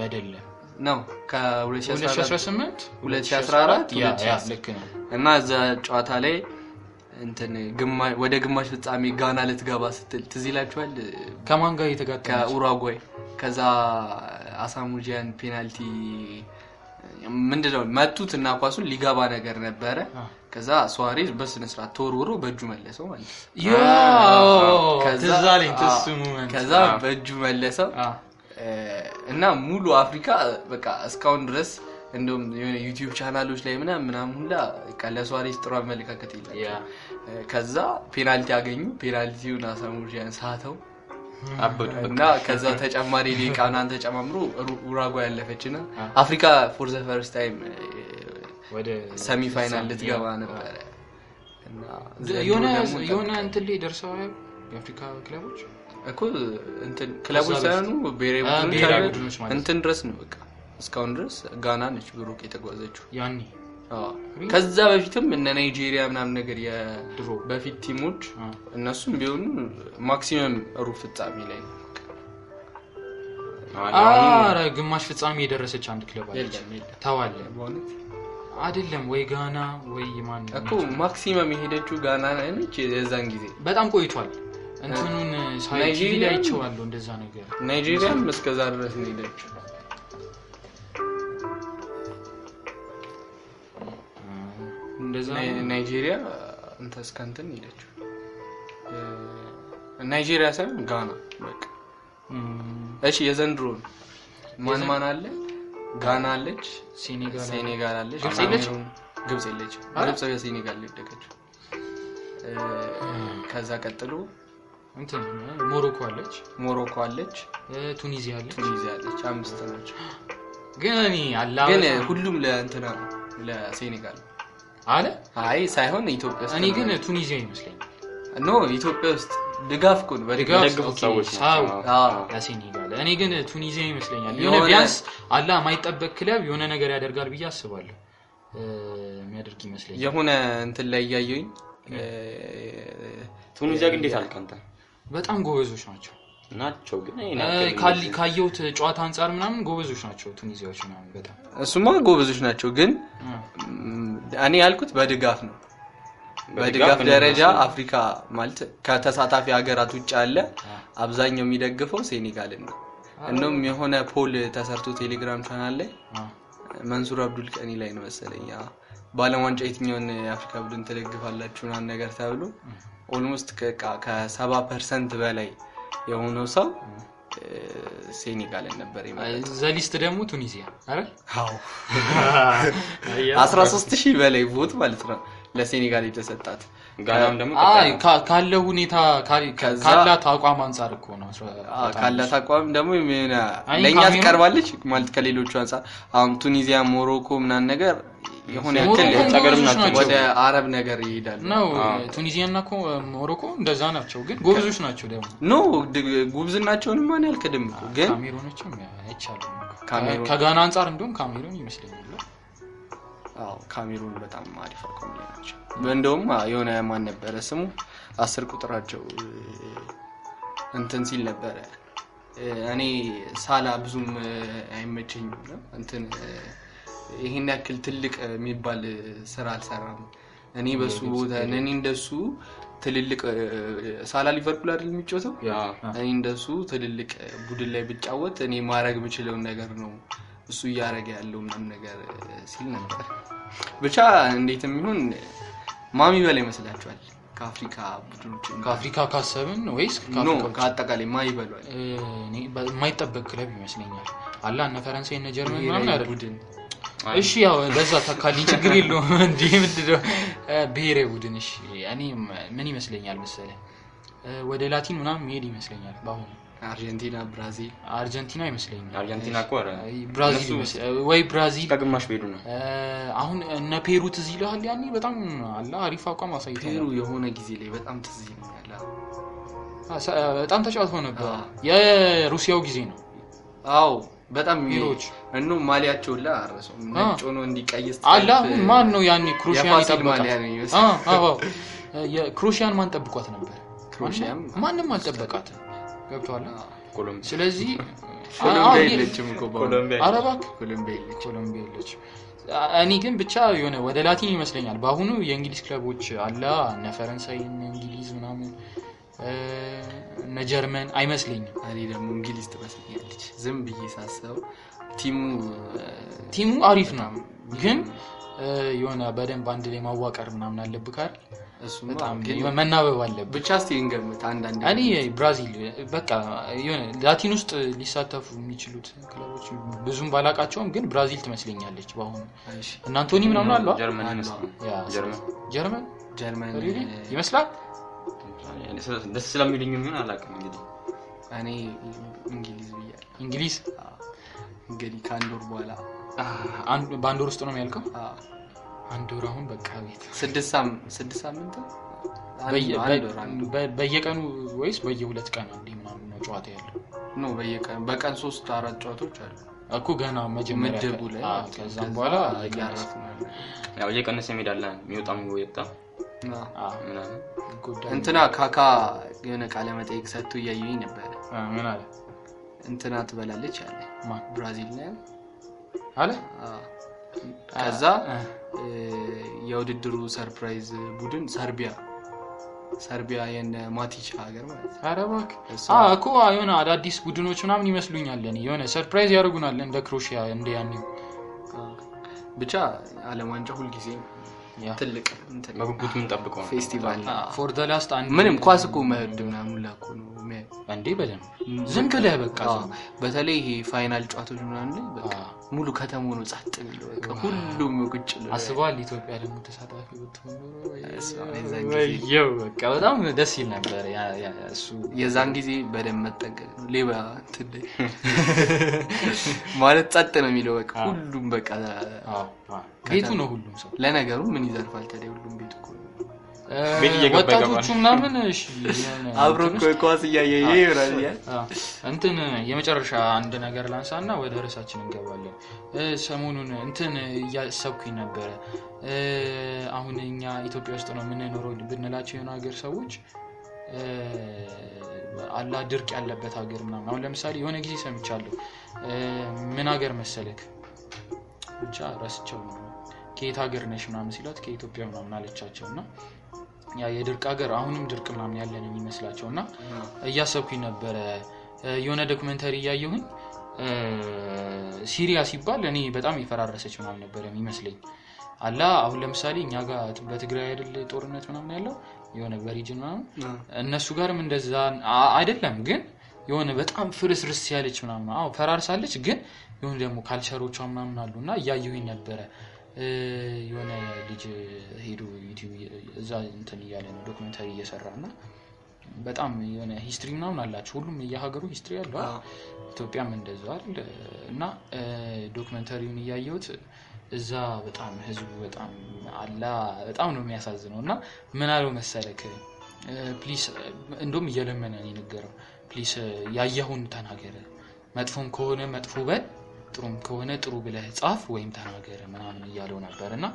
አይደለም
ነው ከ2014
2018
2014
yeah yeah
2010
ልክ ነው።
እና እዛ ጨዋታ ላይ እንትን ወደ ግማሽ ፍጻሜ ጋና ልትገባ ስትል ትዝ ይላችኋል?
ከማን ጋር የተጋጠመች
ከኡራጓይ ከዛ አሳሙጂያን penalty ምንድነው? መቱት እና ኳሱን ሊገባ ነገር ነበረ። ከዛ ሱዋሬዝ በስነ ስርዓት ተወርውሮ በእጁ መለሰው ማለት ነው። ከዛ- በእጁ መለሰው። እና ሙሉ አፍሪካ በቃ እስካሁን ድረስ እንደውም የሆነ YouTube channel ኦች ላይ ምናምን ምናምን ሁላ ለሱዋሬዝ ጥሩ አመለካከት
yeah
ከዛ penalty አገኙ። penalty ውን አሳሙጂያን ሳተው እና ከዛ ተጨማሪ ደቂቃ ምናምን ተጨማምሮ ኡራጓይ ያለፈች ና
አ።
አፍሪካ for the first
time
semi final ልትገባ ነበረ። እና
የሆነ እንትን ላይ ደርሰዋል የአፍሪካ ክለቦች?
እኮ እንትን ክለቦች ሳይሆኑ ብሔራዊ ቡድኖች እንትን ድረስ ነው በቃ እስካሁን ድረስ ጋና ነች ብሩክ የተጓዘችው።
ያኔ?
ከዛ በፊትም እነ ናይጄሪያ ምናምን ነገር
ድሮ?
በፊት ቲሞች እነሱም ቢሆኑ ማክሲመም ሩብ ፍጻሜ ላይ ነው።
አረ ግማሽ ፍጻሜ የደረሰች አንድ ክለብ አለች። ተዋለ አይደለም። ወይ ጋና ወይ ማን
እኮ ማክሲመም የሄደችው ጋና ነች የዛን ጊዜ።
በጣም ቆይቷል። እንትኑን ሳይ ቲቪ ላይ
ናይጄሪያ?
አይቼዋለሁ እንደዛ ነገር።
ናይጄሪያም እስከዛ ድረስ ነው የሄደችው ናይጄሪያ እንተ እስከ እንትን ሄደችው። ናይጄሪያ ሳይሆን ጋና በቃ። እሺ የዘንድሮ ማን ማን አለ? ጋና አለች
ሴኔጋል
አለች።
ግብጽ?
ካሜሩን- ግብጽ በሴኔጋል ነው የወደቀችው። ከዛ ቀጥሎ
እንትን ሞሮኮ አለች።
ሞሮኮ አለች።
ቱኒዚያ አለች።
ቱኒዚያ አለች። አምስት ናቸው።
ግን
ሁሉም ለእንትና ነው ለሴኔጋል
አለ?
አይ ሳይሆን ኢትዮጵያ ውስጥ
እኔ ግን ቱኒዚያ ይመስለኛል።
no ኢትዮጵያ ውስጥ ድጋፍ እኮ ነው በድጋፍ
ሰዎች
ለሴኔጋል እኔ ግን ቱኒዚያ ይመስለኛል። የሆነ ቢያንስ አላ የማይጠበቅ ክለብ የሆነ ነገር ያደርጋል ብዬ አስባለሁ። የሚያደርግ ይመስለኛል።
የሆነ እንትን ላይ እያየሁኝ
ቱኒዚያ ግን እንዴት አልክ አንተ?
በጣም ጎበዞች ናቸው
ናቸው ግን
ካየሁት ጨዋታ አንጻር ምናምን ጎበዞች ናቸው ቱኒዚያዎች ምናምን በጣም።
እሱማ ጎበዞች ናቸው ግን እኔ ያልኩት በድጋፍ ነው።
በድጋፍ
ደረጃ? አፍሪካ ማለት ከተሳታፊ ሀገራት ውጭ ያለ አብዛኛው የሚደግፈው ሴኔጋልን ነው። እንደውም የሆነ poll ተሰርቶ ቴሌግራም ቻናል ላይ መንሱር አብዱል ቀኒ ላይ ነው መሰለኝ። ዋንጫ የትኛውን የአፍሪካ ቡድን ትደግፋላችሁ ምናምን ነገር ተብሎ almost ከሰባ percent በላይ የሆነው ሰው ሴኔጋልን ነበር the
least ደግሞ ቱኒዚያ
አስራ ሶስት ሺህ በላይ vote ማለት ነው ለሴኔጋል የተሰጣት
ጋናም ደግሞ
አይ
ቀጣይ
ካ- ካለው ሁኔታ ካላት አቋም አንጻር እኮ ነው አስራ-
አዎ፣
በጣም
ካላት አቋም ደግሞ ለእኛ ትቀርባለች ማለት ከሌሎቹ አንጻር አሁን ቱኒዚያ ሞሮኮ ምናምን ነገር የሆነ ያክል ወደ አረብ ነገር ይሄዳሉ።
ነው ቱኒዚያ እና ሞሮኮ እንደዛ ናቸው ግን ጎበዞች ናቸው ደግሞ።
no ጉብዝናቸውን ማን ያልክድም ግን
ካሜሮኖችም
ካሜሮን-
ከጋና አንጻር እንደውም ካሜሮን ይመስለኛል
ካሜሩን በጣም አሪፍ ላይ ናቸው። እንደውም የሆነ ማን ነበረ ስሙ? አስር ቁጥራቸው እንትን ሲል ነበረ። እኔ ሳላ ብዙም አይመቸኝም ነው። እንትን ይሄን ያክል ትልቅ የሚባል ስራ አልሰራም። እኔ በሱ ቦታ እኔ እንደሱ ትልልቅ ሳላ ሊቨርፑል አይደል የሚጫወተው? እኔ እንደሱ ትልልቅ ቡድን ላይ ብጫወት እኔ ማድረግ የምችለውን ነገር ነው እሱ እያደረገ ያለው ምናምን ነገር ሲል ነበር። ብቻ እንዴትም ይሁን ማን ይበላ ይመስላችኋል? ከአፍሪካ ቡድኖች
ከአፍሪካ ካሰብን ወይስ?
ከአጠቃላይ ማን ይበሏል?
የማይጠበቅ ክለብ ይመስለኛል። አላ እነ ፈረንሳይ እነ ጀርመን ምናምን አይደል
ቡድን።
እሺ ያው በዛ ተካልኝ ችግር የለውም። እንዲ ምንድነው? ብሔራዊ ቡድን። እሺ እኔ ምን ይመስለኛል መሰለ እ፣ ወደ ላቲን ምናምን መሄድ ይመስለኛል በአሁኑ
አርጀንቲና፣ ብራዚል።
አርጀንቲና ይመስለኛል።
አርጀንቲና እኮ
ብራዚል ወይ ብራዚል።
ከግማሽ ቢሄዱ ነው።
አሁን እነ ፔሩ ትዝ ይልሃል ያኔ በጣም አላ አሪፍ አቋም አሳይተው
ፔሩ የሆነ ጊዜ ላይ በጣም ትዝ ይለኛል።
በጣም ተጫውተው ነበር። የሩሲያው ጊዜ ነው።
አዎ በጣም
ፔሮች
እኑ ማሊያቸውን ላይ አረሰው ነጭ ሆኖ እንዲቀይስ
አላ አሁን ማን ነው ያኔ ክሮሽያን አዎ። የክሮሽያን ማን ጠብቋት ነበር? ማንም አልጠበቃትም
ኮሎምቢያ
ስለዚህ
ኮሎምቢያ
አሁን
የለችም እኮ በአሁኑ።
ኮሎምቢያ
ኧረ እባክህ
ኮሎምቢያ የለችም።
ኮሎምቢያ የለች እኔ ግን ብቻ የሆነ ወደ ላቲን ይመስለኛል በአሁኑ የእንግሊዝ ክለቦች አላ እነ ፈረንሳይ እነ እንግሊዝ ምናምን እነ ጀርመን አይመስለኝም።
እኔ ደግሞ እንግሊዝ ትመስለኛለች ዝም ብዬ ሳስበው ቲሙ
ቲሙ አሪፍ ነው፣ ግን የሆነ በደንብ አንድ ላይ ማዋቀር ምናምን አለብህ አይደል?
እሱማ
በጣም
ግን
መናበብ አለብህ።
ብቻ እስቲ እንገምት አንዳንድ
እኔ ብራዚል በቃ የሆነ ላቲን ውስጥ ሊሳተፉ የሚችሉት ክለቦች ብዙም ባላቃቸውም ግን ብራዚል ትመስለኛለች በአሁኑ።
እሺ፣
እና አንቶኒ ምናምን አለ
ጀርመን ጀርመን?
ይመስላል?
ደስ ስለሚልኝ ምን አላውቅም እንግዲህ።
እኔ እንግሊዝ ብያለሁ።
እንግሊዝ?
እንግዲህ ከአንድ ወር በኋላ
በአንድ ወር ውስጥ ነው የሚያልቀው?
አዎ፣
አንድ ወር አሁን በቃ ቤት።
ስድስት ሳም- ስድስት ሳምንት?
በየቀኑ ወይስ በየሁለት ቀን አንዴ ምናምን ነው ጨዋታ ያለው?
ኖ በቀን ሶስት አራት ጨዋታዎች አሉ።
እኮ ገና መጀመሪያ
ምድቡ ላይ ነው።
ከዛም
ከዛ
በኋላ
ነው።
ያው እየቀነሰ ሜዳለ የሚወጣ የሚወጣ
አዎ።
አዎ፣
ምናምን።
ይጎዳል።
እንትና ካካ የሆነ ቃለ መጠይቅ ሰጥቶ እያየኝ ነበረ።
አ፣ ምን አለ?
እንትና ትበላለች አለ።
ማን?
ብራዚል ላይ
አለ?
አዎ። ከዛ የውድድሩ surprise ቡድን ሰርቢያ ሰርቢያ የነ ማቲች ሀገር ማለት ነው።
እኮ የሆነ አዳዲስ ቡድኖች ምናምን ይመስሉኛል የሆነ surprise ያደርጉናል እንደ ክሮሽያ እንደ ያኔው።
ብቻ ዓለም ዋንጫ ሁልጊዜ ትልቅ
በጉጉት የምንጠብቀው ነው።
festival
for the last አንድ
ምንም ኳስ እኮ መሄድ ምናምን ሁላ እኮ ነው
እንዴ በደንብ! ዝም ብለህ በቃ
በተለይ ይሄ final ጨዋታዎች ምናምን በቃ ሙሉ ከተማ ነው ጸጥ የሚለው በቃ ሁሉም ቁጭ ብሎ
አስበዋል? ኢትዮጵያ ደግሞ ተሳታፊ ብትሆን በቃ በጣም ደስ ይል ነበር እሱ
የዛን ጊዜ በደንብ መጠንቀቅ ነው። ሌባ ላይ ማለት ጸጥ ነው የሚለው በቃ ሁሉም በቃ
ቤቱ ነው ሁሉም ሰው።
ለነገሩ ምን ይዘርፋል ታዲያ? ሁሉም ቤት እኮ ነው።
ወጣቶቹ ምናምን
አብሮ ኳስ እያየ ይሄ ይብራል ያል
አዎ። እንትን የመጨረሻ አንድ ነገር ላንሳ እና ወደ ርዕሳችን እንገባለን። ሰሞኑን እንትን እያሰብኩኝ ነበረ አሁን እኛ ኢትዮጵያ ውስጥ ነው የምንኖረው ብንላቸው የሆነ ሀገር ሰዎች አላ ድርቅ ያለበት ሀገር ምናምን አሁን ለምሳሌ የሆነ ጊዜ ሰምቻለሁ ምን ሀገር መሰለክ ብቻ ረስቸው ከየት ሀገር ነሽ ምናምን ሲሏት ከኢትዮጵያ ምናምን አለቻቸው እና ያ የድርቅ ሀገር አሁንም ድርቅ ምናምን ያለን የሚመስላቸው እና እያሰብኩኝ ነበረ። የሆነ ዶክመንተሪ እያየሁኝ ሲሪያ ሲባል እኔ በጣም የፈራረሰች ምናምን ነበረ የሚመስለኝ። አላ አሁን ለምሳሌ እኛ ጋር በትግራይ አይደል ጦርነት ምናምን ያለው? የሆነ በ region ምናምን እነሱ ጋርም እንደዛ አይደለም ግን የሆነ በጣም ፍርስርስ ያለች ምናምን ፈራርሳለች ግን የሆነ ደግሞ culture ኦቿ ምናምን አሉ እና እያየሁኝ ነበረ የሆነ ልጅ ዩቲዩብ እዛ እንትን እያለ ነው documentary እየሰራ እና በጣም የሆነ history ምናምን አላቸው። ሁሉም የሀገሩ history አለው አይደል? ኢትዮጵያም እንደዛ አይደል? እና እ፣ documentary ውን እያየሁት እዛ በጣም ህዝቡ በጣም አላ በጣም ነው የሚያሳዝነው። እና ምን አለው መሰለክ please እንደውም እየለመነ ነው የነገረው። please ያየሁን ተናገረ። መጥፎም ከሆነ መጥፎ በል ጥሩም ከሆነ ጥሩ ብለህ ጻፍ ወይም ተናገረ ምናምን እያለው ነበር። እና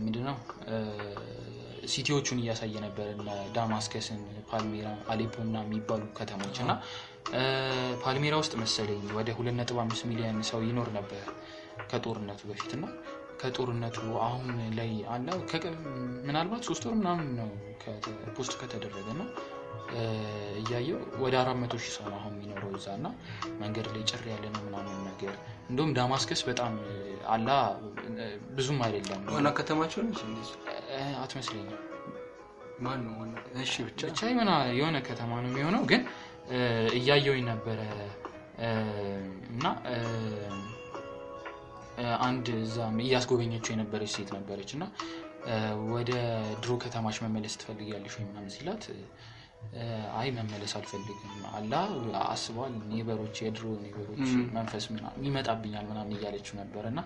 ምንድነው? city ዎቹን እያሳየ ነበር ዳማስከስን ፓልሜራ አሌፖ እና የሚባሉ ከተሞች። እና ፓልሜራ ውስጥ መሰለኝ ወደ 2.5 ሚሊዮን ሰው ይኖር ነበር ከጦርነቱ በፊት። እና ከጦርነቱ አሁን ላይ አለ? ምናልባት ሶስት ወር ምናምን ነው post ከተደረገ። እ፣ እያየው ወደ አራት መቶ ሺህ ሰው ነው አሁን የሚኖረው እዛ እና መንገድ ላይ ጭር ያለ ነው ምናምን ነገር። እንዲሁም ዳማስከስ በጣም አላ ብዙም አይደለም።
ዋና ከተማቸው ነች
አትመስለኝም?
እሺ ብቻ።
ብቻ የሆነ ከተማ ነው የሚሆነው ግን እያየውኝ ነበረ። እና አንድ እዛ እያስጎበኘችው የነበረች ሴት ነበረች እና ወደ ድሮ ከተማች መመለስ ትፈልጊያለሽ ወይ ምናምን ሲላት አይ መመለስ አልፈልግም አላ አስበዋል ኔበሮች የድሮ ኔበሮች መንፈስ ይመጣብኛል ምናምን እያለችው ነበር እና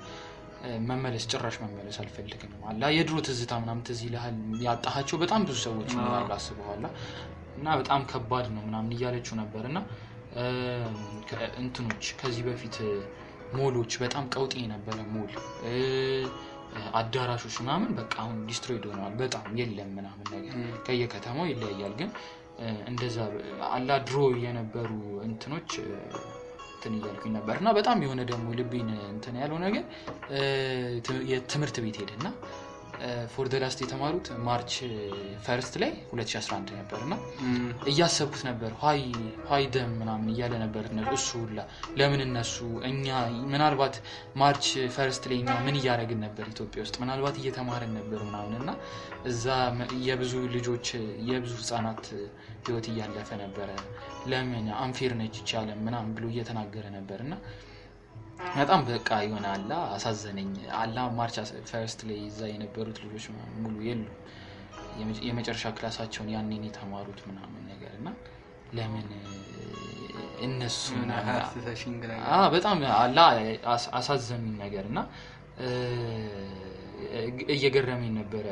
መመለስ ጭራሽ መመለስ አልፈልግም አላ። የድሮ ትዝታ ምናምን ትዝ ይልሃል? ያጣሃቸው በጣም ብዙ ሰዎች ይኖራሉ አስበዋላ እና በጣም ከባድ ነው ምናምን እያለችው ነበር እና እንትኖች ከዚህ በፊት ሞሎች በጣም ቀውጤ የነበረ ሞል አዳራሾች ምናምን በቃ አሁን destroyed ሆነዋል። በጣም የለም ምናምን ነገር። ከየከተማው ይለያያል ግን እንደዛ አላ ድሮ የነበሩ እንትኖች እንትን እያልኩኝ ነበር። እና በጣም የሆነ ደግሞ ልቤን እንትን ያለው ነገር የትምህርት ቤት ሄደና for the last የተማሩት March first ላይ 2011 ነበር እና እያሰብኩት ነበር። ሀይ ደም ምናምን እያለ ነበር እሱ ሁላ ለምን እነሱ እኛ ምናልባት March first ላይ እኛ ምን እያደረግን ነበር ኢትዮጵያ ውስጥ? ምናልባት እየተማረን ነበር ምናምን እና እዛ የብዙ ልጆች የብዙ ህጻናት ህይወት እያለፈ ነበረ። ለምን unfair ነች ይቻለም ምናምን ብሎ እየተናገረ ነበር እና በጣም በቃ የሆነ አላ አሳዘነኝ። አላ March first ላይ እዛ የነበሩት ልጆች ሙሉ የሉ የመጨረሻ class ኣቸውን ያኔን የተማሩት ምናምን ነገር እና ለምን እነሱ በጣም አላ አሳዘኑኝ ነገር እና እየገረመኝ ነበረ።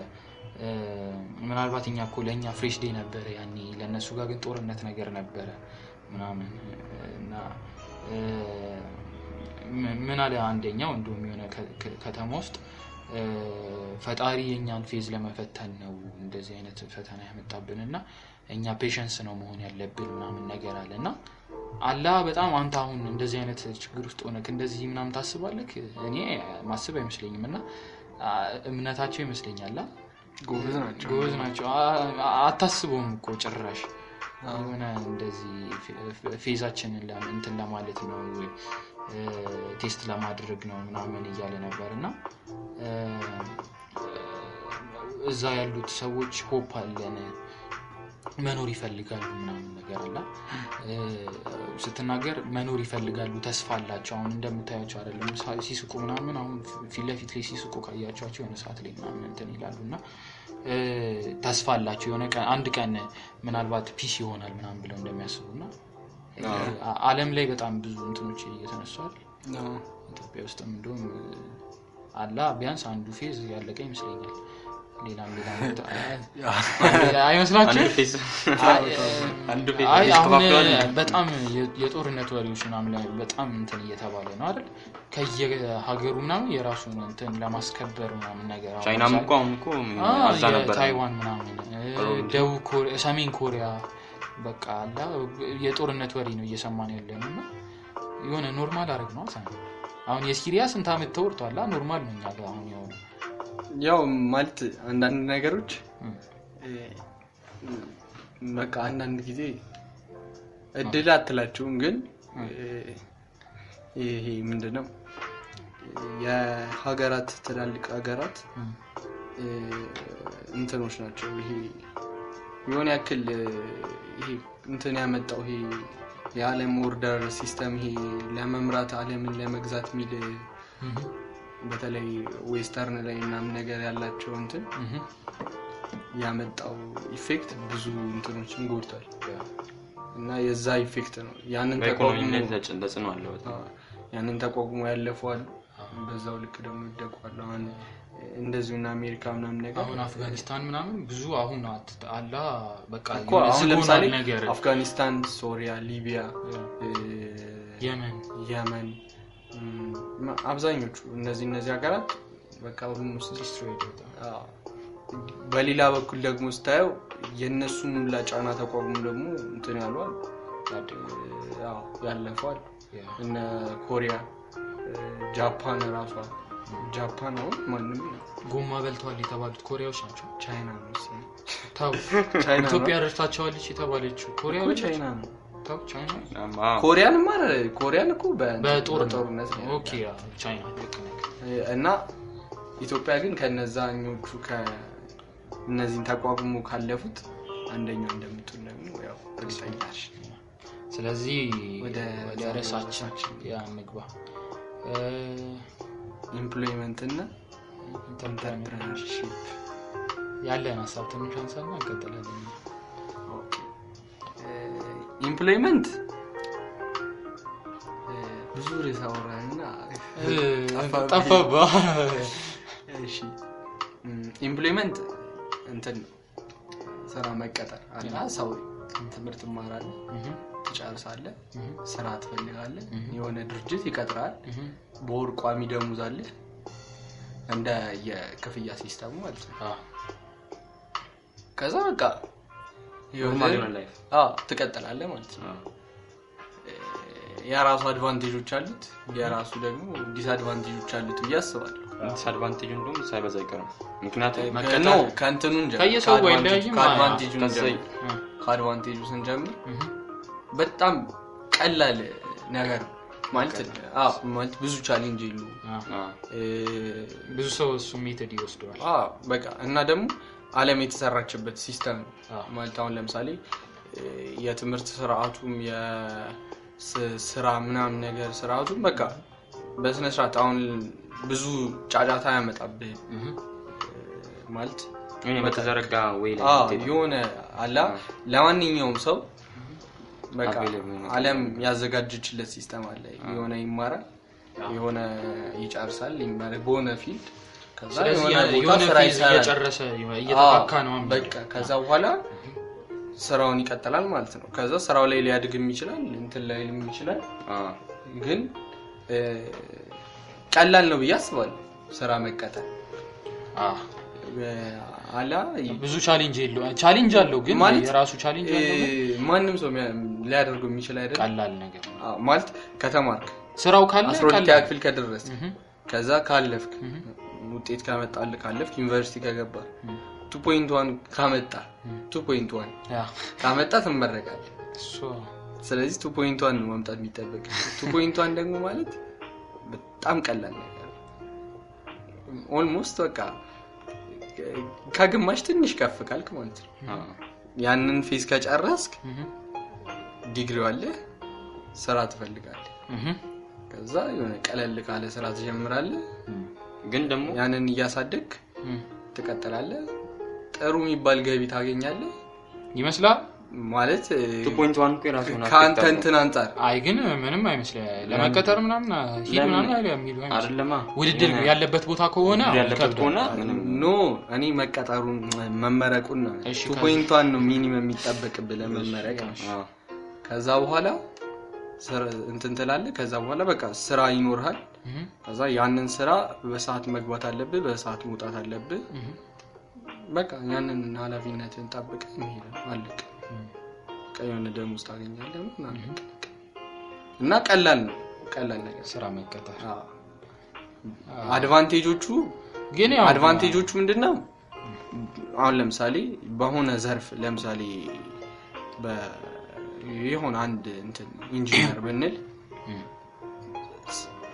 ምናልባት እኛ እኮ ለእኛ fresh day ነበረ ያኔ ለእነሱ ጋር ግን ጦርነት ነገር ነበረ ምናምን እና ምን- አለ አንደኛው እንዲሁም የሆነ ከተማ ውስጥ ፈጣሪ የእኛን faith ለመፈተን ነው እንደዚህ አይነት ፈተና ያመጣብን እና እኛ patience ነው መሆን ያለብን ምናምን ነገር አለ እና አላህ በጣም አንተ አሁን እንደዚህ አይነት ችግር ውስጥ ሆነክ እንደዚህ ምናምን ታስባለክ እኔ ማስብ አይመስለኝም እና እምነታቸው ይመስለኛል።
ጎበዝ ናቸው።
ጎበዝ ናቸው። አታስበውም እኮ ጭራሽ የሆነ እንደዚህ faith ኣችንን እንትን ለማለት ነው test ለማድረግ ነው ምናምን እያለ ነበር እና እዛ ያሉት ሰዎች hope አለን መኖር ይፈልጋሉ ምናምን ነገር አለ። ስትናገር መኖር ይፈልጋሉ ተስፋ አላቸው። አሁን እንደምታያቸው አይደለም ሲስቁ ምናምን አሁን ፊት ለፊት ላይ ሲስቁ ካያቸዋቸው የሆነ ሰዓት ላይ ምናምን እንትን ይላሉ እና ተስፋ አላቸው። የሆነ አንድ ቀን ምናልባት peace ይሆናል ምናምን ብለው እንደሚያስቡ እና አለም ላይ በጣም ብዙ እንትኖች እየተነሷል። ኢትዮጵያ ውስጥም እንዲሁም አላ ቢያንስ አንዱ phase ያለቀ ይመስለኛል። ሌላም ሌላም አይመስላችሁም? በጣም የጦርነት ወሬዎች ምናምን ላይ በጣም እንትን እየተባለ ነው አይደል? ከየሀገሩ ምናምን የራሱን እንትን ለማስከበር ምናምን ነገር
ቻይናም እኮ
የታይዋን ምናምን ደቡብ ሰሜን ኮሪያ በቃ አላ የጦርነት ወሬ ነው እየሰማን ያለ ነው እና የሆነ normal አረግ ነው። አሁን የሲሪያ ስንት ዓመት ተወርቷላ normal ነው እኛ አሁን የሆነ
ያው ማለት አንዳንድ ነገሮች በቃ አንዳንድ ጊዜ እድል አትላችሁም ግን ይሄ ምንድነው? የሀገራት ትላልቅ ሀገራት እንትኖች ናቸው። ይሄ የሆነ ያክል ይሄ እንትን ያመጣው ይሄ የዓለም order system ይሄ ለመምራት ዓለምን ለመግዛት የሚል በተለይ western ላይ ምናምን ነገር ያላቸው እንትን ያመጣው effect ብዙ እንትኖችን ጎድቷል። እና የዛ effect ነው። ያንን ተቋቁሞ ያንን ተቋቁሞ ያለፈዋል። በዛው ልክ ደግሞ ይደቋል አሁን እንደዚሁ እና አሜሪካ ምናምን ነገር
አሁን አፍጋኒስታን ምናምን ብዙ አሁን አላ በቃ
አሁን ለምሳሌ አፍጋኒስታን ሶሪያ ሊቢያ
የመን
የመን አብዛኞቹ እነዚህ እነዚህ ሀገራት በቃ በሌላ በኩል ደግሞ ስታየው የእነሱን ሁላ ጫና ተቋቁሞ ደግሞ እንትን ያሉ አሉ
ያደጉ
አዎ፣ ያለፉ አሉ
ያ።
እነ ኮሪያ ጃፓን ራሷ ጃፓን አሁን ማንም
ጎማ በልተዋል የተባሉት ኮሪያዎች ናቸው።
ቻይና ነው መሰለኝ።
ታው
ቻይና ነው?
ኢትዮጵያ ረድታቸዋለች የተባለችው ኮሪያ?
ቻይና ነው?
አዎ።
ኮሪያንማ ኮሪያን እኮ በ-
በጦርነት
በጦርነት ነው
ኦኬ ያ፣ ቻይና ልክ ነህ።
እና ኢትዮጵያ ግን ከነዛኞቹ እነዚህን ተቋቁሞ ካለፉት አንደኛው እንደምትሆን ደግሞ ያው እርግጠኛ
ስለዚህ
ወደ
ርዕሳችን ያ እንግባ
employment እና entrepreneurship
ያለን ሀሳብ ትንሽ አንሳና እንቀጥላለን።
employment ብዙ ርዕስ አወራንና
ጠፋባ
እሺ። employment እንትን ነው። ስራ መቀጠር አለ። ሰው ትምህርት ትማራለህ ትጨርሳለህ ስራ ትፈልጋለህ የሆነ ድርጅት ይቀጥራል በወር ቋሚ ደሞዝ አለ እንደ የክፍያ system ኡ ማለት ነው። ከዛ በቃ ትቀጥላለህ ማለት ነው። የራሱ advantage ኦች አሉት የራሱ ደግሞ disadvantage ኦች አሉት ብዬ አስባለሁ።
disadvantage ኡ እንደውም ሳይበዛ አይቀርም። ምክንያቱም
ከእንትኑ
ከ
advantage ኡ- ስንጀምር በጣም ቀላል ነገር ማለት ብዙ challenge የሉ
ብዙ ሰው እሱ method ይወስደዋል።
በቃ እና ደግሞ ዓለም የተሰራችበት system ነው። ማለት አሁን ለምሳሌ የትምህርት ስርዓቱም የስራ ምናምን ነገር ስርዓቱም በቃ በስነ ስርዓት አሁን ብዙ ጫጫታ ያመጣብህ ማለት
የሆነ
አላ ለማንኛውም ሰው ዓለም ያዘጋጀችለት system አለ። የሆነ ይማራል፣ የሆነ ይጨርሳል፣ ይማራል በሆነ field ከዛ በኋላ ስራውን ይቀጥላል ማለት ነው። ከዛ ስራው ላይ ሊያድግም ይችላል፣ እንትን ላይልም ይችላል። ግን ቀላል ነው ብዬ አስባለሁ ስራ መቀጠል አላ
ብዙ challenge የለው challenge አለው ግን
ማለት
የራሱ
challenge
አለው
ማንም ሰው ሊያደርገው የሚችል አይደለም።
ቀላል ነገር
ማለት ከተማርክ
ስራው ካለ
አስራ ሁለተኛ ክፍል
እህ፣
ከዛ ካለፍክ ውጤት ካመጣልህ ካለፍክ ዩኒቨርሲቲ ከገባ two point one ካመጣ two point
one
ካመጣ ትመረቃለህ። ስለዚህ two point one ነው ማምጣት የሚጠበቅ። two point one ደግሞ ማለት በጣም ቀላል ነገር almost በቃ ከግማሽ ትንሽ ከፍ ካልክ ማለት ነው። ያንን phase ከጨረስክ
እህ፣
ዲግሪው አለ፣ ስራ ትፈልጋለህ። ከዛ የሆነ ቀለል ካለ ስራ ትጀምራለህ።
ግን ደግሞ
ያንን እያሳደግ ትቀጥላለህ። ጥሩ የሚባል ገቢ ታገኛለህ።
ይመስላል
ማለት
ፖይንት ዋን እኮ የራሱ
ከአንተ እንትን አንጻር
አይ ግን ምንም አይመስልህ ለመቀጠር ምናምን ሂድ? ምናምን አይደለም የሚሉ
አይደለማ
ውድድር ያለበት ቦታ ከሆነ
ከሆነ
ኖ እኔ መቀጠሩን መመረቁን ነው። ቱ
ከዛ-
ፖይንቷን ነው ሚኒመም የሚጠበቅብህ ለመመረቅ ከዛ በኋላ ስራ- እንትን ትላለህ። ከዛ በኋላ በቃ ስራ ይኖርሃል። ከዛ ያንን ስራ በሰዓት መግባት አለብህ በሰዓት መውጣት አለብህ። በቃ ያንን ነው። አለቀ። በቃ የሆነ ደሞዝ ታገኛለህ ምናምን እና ቀላል ነው ቀላል ነገር
ስራ መቀጠር
አድቫንቴጆቹ
ግን ያው
አድቫንቴጆቹ ምንድን ነው? አሁን ለምሳሌ በሆነ ዘርፍ ለምሳሌ የሆነ አንድ እንትን ኢንጂነር ብንል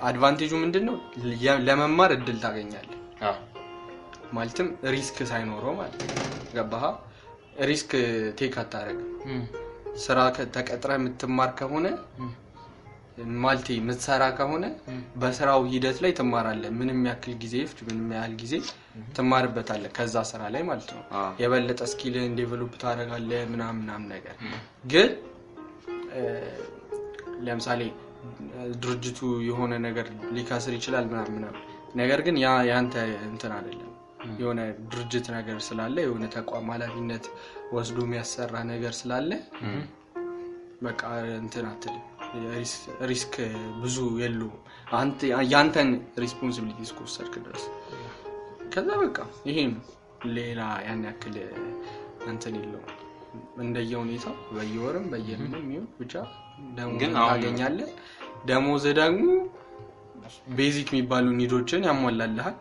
advantage
ኡ ምንድን ነው? የ- ለመማር እድል ታገኛለህ።
አዎ፣
ማለትም risk ሳይኖረው ማለት ገባህ? risk take አታደርግም። ስራ ተቀጥረህ የምትማር ከሆነ ማለቴ የምትሰራ ከሆነ በስራው ሂደት ላይ ትማራለህ። ምንም ያክል ጊዜ ይፍጅ፣ ምንም ያህል ጊዜ ትማርበታለህ ከዛ ስራ ላይ ማለት ነው። የበለጠ skill ን develop ታደርጋለህ ምናምን ምናምን ነገር ግን ለምሳሌ ድርጅቱ የሆነ ነገር ሊከስር ይችላል ምናምን ምናምን ነገር ግን ያ ያንተ እንትን አይደለም። የሆነ ድርጅት ነገር ስላለ የሆነ ተቋም ኃላፊነት ወስዶ የሚያሰራ ነገር ስላለ በቃ እንትን አትልም። ris- risk ብዙ የለውም። አንተ- ያንተን responsibility እስከወሰድክ ድረስ ከዛ በቃ ይሄ ነው። ሌላ ያን ያክል እንትን የለውም። እንደየ ሁኔታው በየወርም በየምንም ይሁን ብቻ ደሞዝ ታገኛለህ። ደሞዝ ደግሞ basic የሚባሉ need ኦችን
ያሟላልሃል።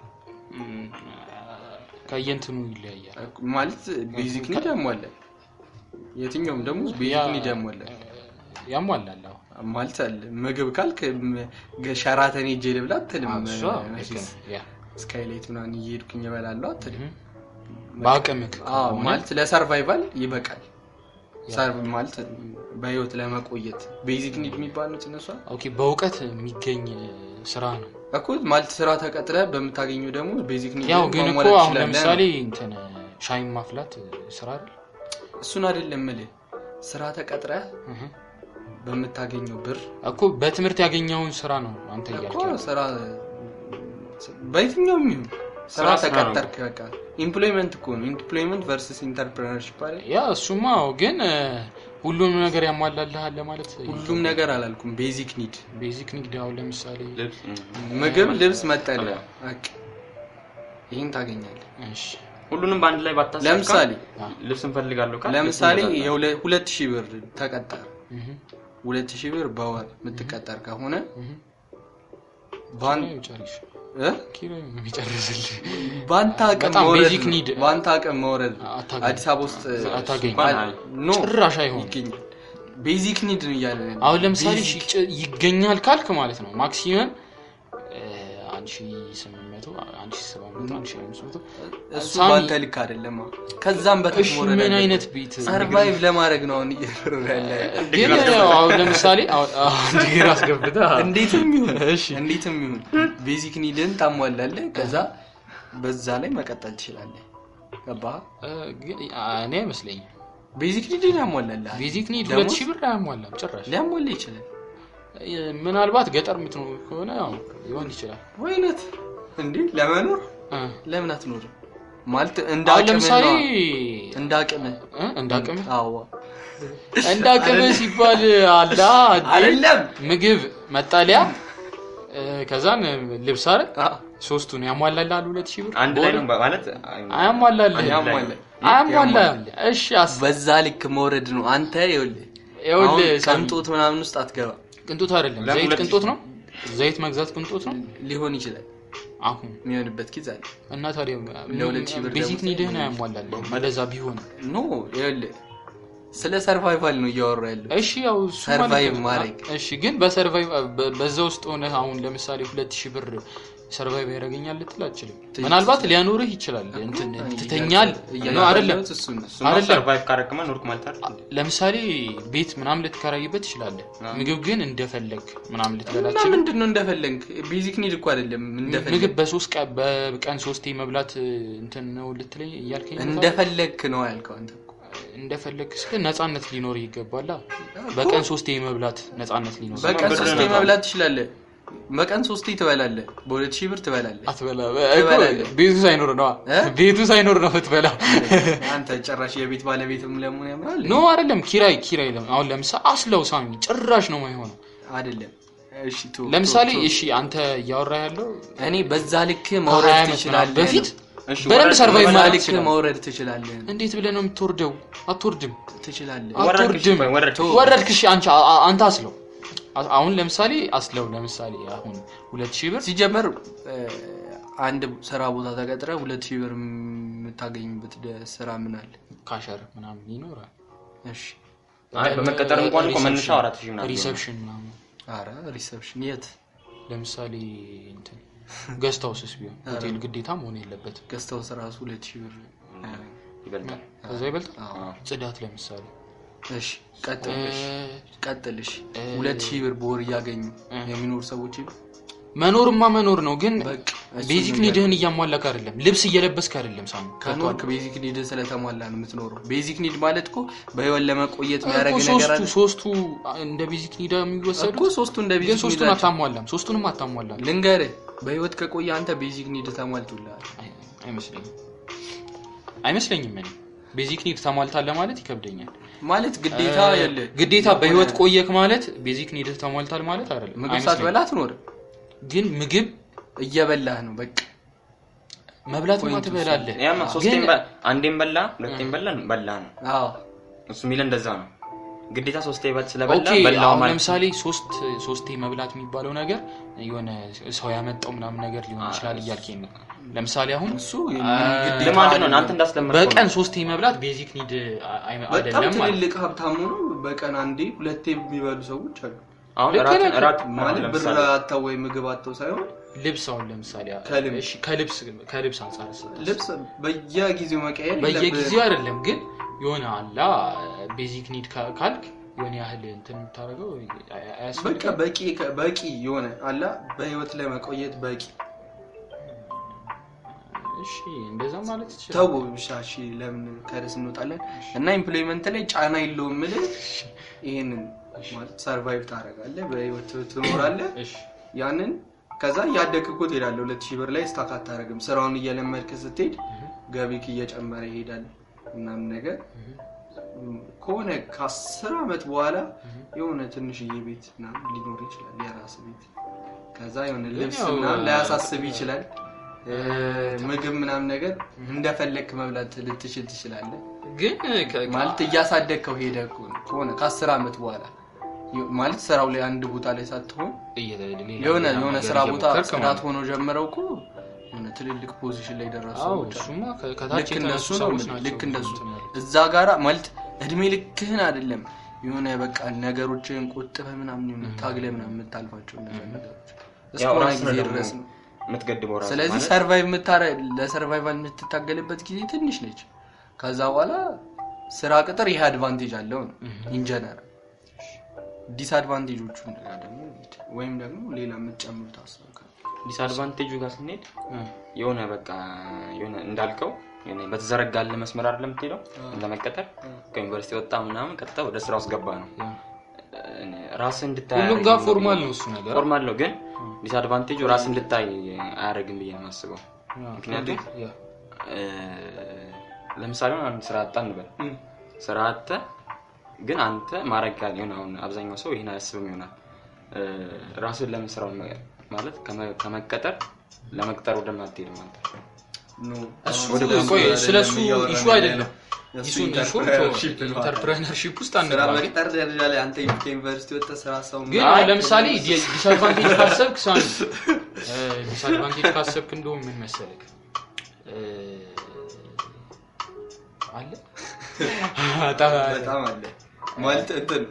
ከየእንትኑ ይለያያል።
ማለት basic need ያሟላል። የትኛውም ደሞዝ
basic
need ያሟላል።
ያሟላል።
ማለት አለ ምግብ ካልክ ሸራተን ሄጄ ልብላ አትልም። ስካይላይት ምናምን እየሄድኩኝ እበላለሁ አትልም።
ከሆነ
ማለት ለ survival ይበቃል። survive ማለት በህይወት ለመቆየት basic need የሚባሉት እነሷ
okay፣ በእውቀት የሚገኝ ስራ ነው።
እኮ ማለት ስራ ተቀጥረ በምታገኘው ደግሞ basic
ያው ግን እኮ አሁን ለምሳሌ እንትን ሻይ ማፍላት ስራ አይደል?
እሱን አይደለም የምልህ ስራ ተቀጥረ በምታገኘው ብር
እኮ በትምህርት ያገኘውን ስራ ነው አንተ
እኮ
እያልክ ያለው።
ስራ በየትኛውም ይሁን ስራ ተቀጠርክ በቃ employment እኮ ነው። employment versus entrepreneurship አይደል?
ያ እሱማ ግን ሁሉንም ነገር ያሟላልሃል ለማለት
ሁሉም ነገር አላልኩም። basic need
basic need አሁን ለምሳሌ
ምግብ፣ ልብስ፣ መጠለያ። ይህን ታገኛለህ።
እሺ፣
ሁሉንም በአንድ ላይ ባታሳካ
ለምሳሌ
ልብስ እንፈልጋለሁ ካል
ለምሳሌ ሁለት ሺህ ብር ተቀጠር ሁለት ሺህ ብር በወር የምትቀጠር ከሆነ
እህ። የሚጨርስልህ?
በአንተ አቅም መውረድ አዲስ አበባ ውስጥ
ጭራሽ
ይገኛል። ቤዚክ ኒድ ነው እያለ
አሁን ለምሳሌ ይገኛል ካልክ ማለት ነው። ማክሲመም
እሱ በአንተ ልክ አይደለም። ከዛም በታች
ምን አይነት ቤት
survive ለማድረግ ነው አሁን እየኖረ ያለ
ግን ያው አሁን ለምሳሌ ዲግሪ አስገብተህ
እንዴትም ይሁን
እሺ
እንዴትም ይሁን basic need ን ታሟላለህ። ከዛ በዛ ላይ መቀጠል ትችላለህ። ገባህ?
እኔ አይመስለኝም
basic need ን
ያሟላልህ basic
need
ሁለት ሺህ ብር አያሟላም ጭራሽ
ሊያሟላ ይችላል።
ምናልባት ገጠር የምትኖር ከሆነ ሊሆን ይችላል።
ወይነት እንዴ ለመኖር?
እ።
ለምን አትኖርም? ማለት እንደ
አሁን
አቅምህ
ለምሳሌ
ነዋ። እንደ አቅምህ?
እ፣ እንደ አቅምህ?
አዎ።
እንደ አቅምህ ሲባል አላ
አይደለም።
ምግብ መጠለያ ከዛን ልብስ አይደል?
አ።
ሶስቱን ያሟላልሃል ሁለት ሺህ ብር?
አንድ ላይ ነው ማለት
አያሟላልህ
ያሟላል
አያሟላል እሺ አስ
በዛ ልክ መውረድ ነው። አንተ ይኸውልህ
ይኸውልህ
ቅንጦት ምናምን ውስጥ አትገባ
ቅንጦት አይደለም። ዘይት ቅንጦት ነው? ዘይት መግዛት ቅንጦት ነው?
ሊሆን ይችላል።
አሁን
የሚሆንበት ጊዜ አለ።
እና ታዲያ basic
need
ህን አያሟላልህ እንደዛ ቢሆን
no ስለ survival ነው እያወራ ያለው።
እሺ ያው survive
ማድረግ።
እሺ ግን በ survive በዛ ውስጥ ሆነ አሁን ለምሳሌ ሁለት ሺህ ብር survive ያደርገኛል ልትል አትችልም። ምናልባት ሊያኖርህ ይችላል። ትተኛል? አይደለም? ለምሳሌ ቤት ምናምን ልትከራይበት ትችላለህ። ምግብ ግን እንደፈለግ ምናምን ልትበላ
እና
ትችላለህ
ምንድን ነው እንደፈለግ basic need እኮ አይደለም
ምግብ በሶስት ቀን በቀን ሶስቴ መብላት እንትን ነው ልትለኝ እያልከኝ?
እንደፈለግ ነው ያልከው
እንደፈለግ ስለ ነፃነት ሊኖር ይገባላ በቀን ሶስቴ መብላት ነፃነት ሊኖር
በቀን ሶስቴ መብላት ትችላለህ። በቀን ሶስቴ ትበላለህ። በሁለት ሺህ ብር ትበላለህ።
አትበላ
ትበላለህ።
ቤቱ ሳይኖር ነው? ቤቱ ሳይኖር ነው ትበላ
አንተ ጭራሽ የቤት ባለቤትም ለመሆን ያምራል
no አይደለም። ኪራይ ኪራይ አሁን ለምሳሌ አስለው ሳሚ። ጭራሽ ነው ማይሆነው
አይደለም።
ለምሳሌ እሺ አንተ እያወራ ያለው
እኔ በዛ ልክ መውረድ ትችላለህ
በፊት በደንብ
survive
ትችላለህ።
መውረድ ትችላለህ
እንዴት ብለህ ነው የምትወርደው? አትወርድም።
ትችላለህ።
ወረድክ፣
አንተ አስለው አሁን ለምሳሌ አስለው ለምሳሌ አሁን ሁለት ሺህ ብር
ሲጀመር አንድ ስራ ቦታ ተቀጥረ ሁለት ሺህ ብር የምታገኝበት ስራ ምን አለ?
cashier ምናምን ይኖራል።
እሺ።
አይ በመቀጠር እንኳን እኮ መነሻው አራት ሺህ ምናምን
reception ምናምን።
አረ reception የት?
ለምሳሌ እንትን guest house ስ ቢሆን ሆቴል ግዴታ መሆን የለበትም።
ገዝተው ራሱ ሁለት ሺህ ብር
ይበልጣል።
ከዛ ይበልጣል?
አዎ።
ጽዳት ለምሳሌ
እሺ ቀጥልሽ ሁለት ሺህ ብር በወር እያገኙ
እ።
የሚኖሩ ሰዎች
መኖርማ መኖር ነው ግን basic
need
ህን እያሟላክ አይደለም ልብስ እየለበስክ አይደለም ሳሙ
ከኖርክ basic need ስለተሟላ ነው የምትኖረው። basic need ማለት እኮ በህይወት ለመቆየት የሚያደርግ ነገር
ሶስቱ
አለ።
ሶስቱ እንደ basic need የሚወሰዱ
እኮ ሶስቱ እንደ basic need
ሶስቱን አታሟላም ሶስቱንም አታሟላም።
ልንገርህ፣ በህይወት ከቆየ አንተ basic need ተሟልቶልሃል።
አይ- አይመስለኝም። አይመስለኝም እኔ። basic need ተሟልታለ ማለት ይከብደኛል
ማለት ግዴታ የለ።
ግዴታ በህይወት ቆየክ ማለት basic need ተሟልታል ማለት አይደለም።
ምግብ ሳትበላ አትኖርም።
ግን ምግብ
እየበላህ ነው በቃ።
ትበላለህ።
ሶስቴም
ግን
በ- አንዴም በላ ሁለቴም በላ በላ ነው።
አዎ።
እሱ የሚለ እንደዛ ነው ግዴታ ሶስቴ በ- ስለበላ
okay
በላው
አሁን
ማለት
ለምሳሌ ሶስት ሶስቴ መብላት የሚባለው ነገር የሆነ ሰው ያመጣው ምናምን ነገር ሊሆን ይችላል እያልከኝ ነው ለምሳሌ አሁን
እሱ
ነው እንዳስለመድከው
በቀን ሶስቴ መብላት basic
need
አይደለም ማለት
ትልልቅ ሀብታሙ ነው። በቀን አንዴ ሁለቴ የሚበሉ ሰዎች አሉ።
አሁን እራት
ማለት ብር
ለምሳሌ
አጥተው ወይ ምግብ አጥተው ሳይሆን
ልብስ አሁን ለምሳሌ
ከልብስ።
አንጻር
ልብስ በየጊዜው መቀየር
በየጊዜው አይደለም ግን የሆነ አላ basic need ካልክ የሆነ ያህል እንትን የምታደርገው
በቃ በቂ በቂ የሆነ አላ በህይወት ላይ መቆየት በቂ።
እሺ እንደዛ ማለት ይችላል
ተው ብቻ። እሺ ለምን ከርዕስ እንወጣለን? እና employment ላይ ጫና የለውም የምልህ ይሄንን ማለት survive ታደርጋለህ በህይወት ትኖራለህ
እሺ።
ያንን ከዛ እያደግህ እኮ ትሄዳለህ ሁለት ሺህ ብር ላይ stuck አታደርግም። ስራውን እየለመድክ ስትሄድ ገቢክ እየጨመረ ይሄዳል ምናምን ነገር ከሆነ ከአስር አመት በኋላ የሆነ ትንሽዬ ቤት ምናምን ሊኖር ይችላል የራስ ቤት። ከዛ የሆነ ልብስ ምናምን ላያሳስብ ይችላል። ምግብ ምናምን ነገር እንደፈለግክ መብላት ልትችል ትችላለህ።
ግን
ማለት እያሳደግከው ሄደ ከሆነ ከአስር አመት በኋላ ማለት ስራው ላይ አንድ ቦታ ላይ ሳትሆን የሆነ ስራ ቦታ ጽዳት ሆኖ ጀምረው እኮ የሆነ ትልልቅ ፖዚሽን ላይ ደረሱ ልክ እንደሱ ልክ እዛ ጋራ ማለት እድሜ ልክህን አይደለም የሆነ በቃ ነገሮችን ቆጥበህ ምናምን የሆነ ታግለህ ምናምን የምታልፋቸው እነዛ ነገሮች።
ያው
እስከሆነ
ራስህ
ጊዜ
ደግሞ
ድረስ ነው።
የምትገድበው ራስህ
ስለዚህ survive የምታረ ለ survival የምትታገልበት ጊዜ ትንሽ ነች። ከዛ በኋላ ስራ ቅጥር ይሄ advantage አለው ነው in general disadvantage ኦቹ ደግሞ ወይም ደግሞ ሌላ የምትጨምሩት ሀሳብ disadvantage
ኡ ጋር ስንሄድ የሆነ በቃ የሆነ እንዳልከው የሆነ በተዘረጋለ መስመር አይደለም የምትሄደው ለመቀጠር ከዩኒቨርሲቲ ወጣ ምናምን ቀጥታ ወደ ስራ ውስጥ ገባ ነው።
ያ።
ራስህ እንድታይ
ሁሉም ጋር formal ነው እሱ ነገር?
formal ነው ግን disadvantage ኡ ራስህ እንድታይ አያደርግም ብዬ ነው የማስበው። ምክንያቱም ለምሳሌ አንድ ስራ አጣ እንበል ስራ አጥተ ግን አንተ ማድረግ አሁን አብዛኛው ሰው ይህን አያስብም ይሆናል። እ፣ ራስህን ለምን ስራውን ማለት ከመ- ከመቀጠር ለመቅጠር ወደምን አትሄድም አንተ
እሱ
ወደ አይደለም
ኢሹ
ያለ
አይደለም።
ነው። እሱ
ኢሹ
ኢንተርፕረነርሺፕ
ውስጥ ለምሳሌ ዲስአድቫንቴጅ ካሰብክ ሳን ዲስአድቫንቴጅ ካሰብክ እንደውም ምን መሰለክ አለ?
በጣም አለ። ማለት እንትን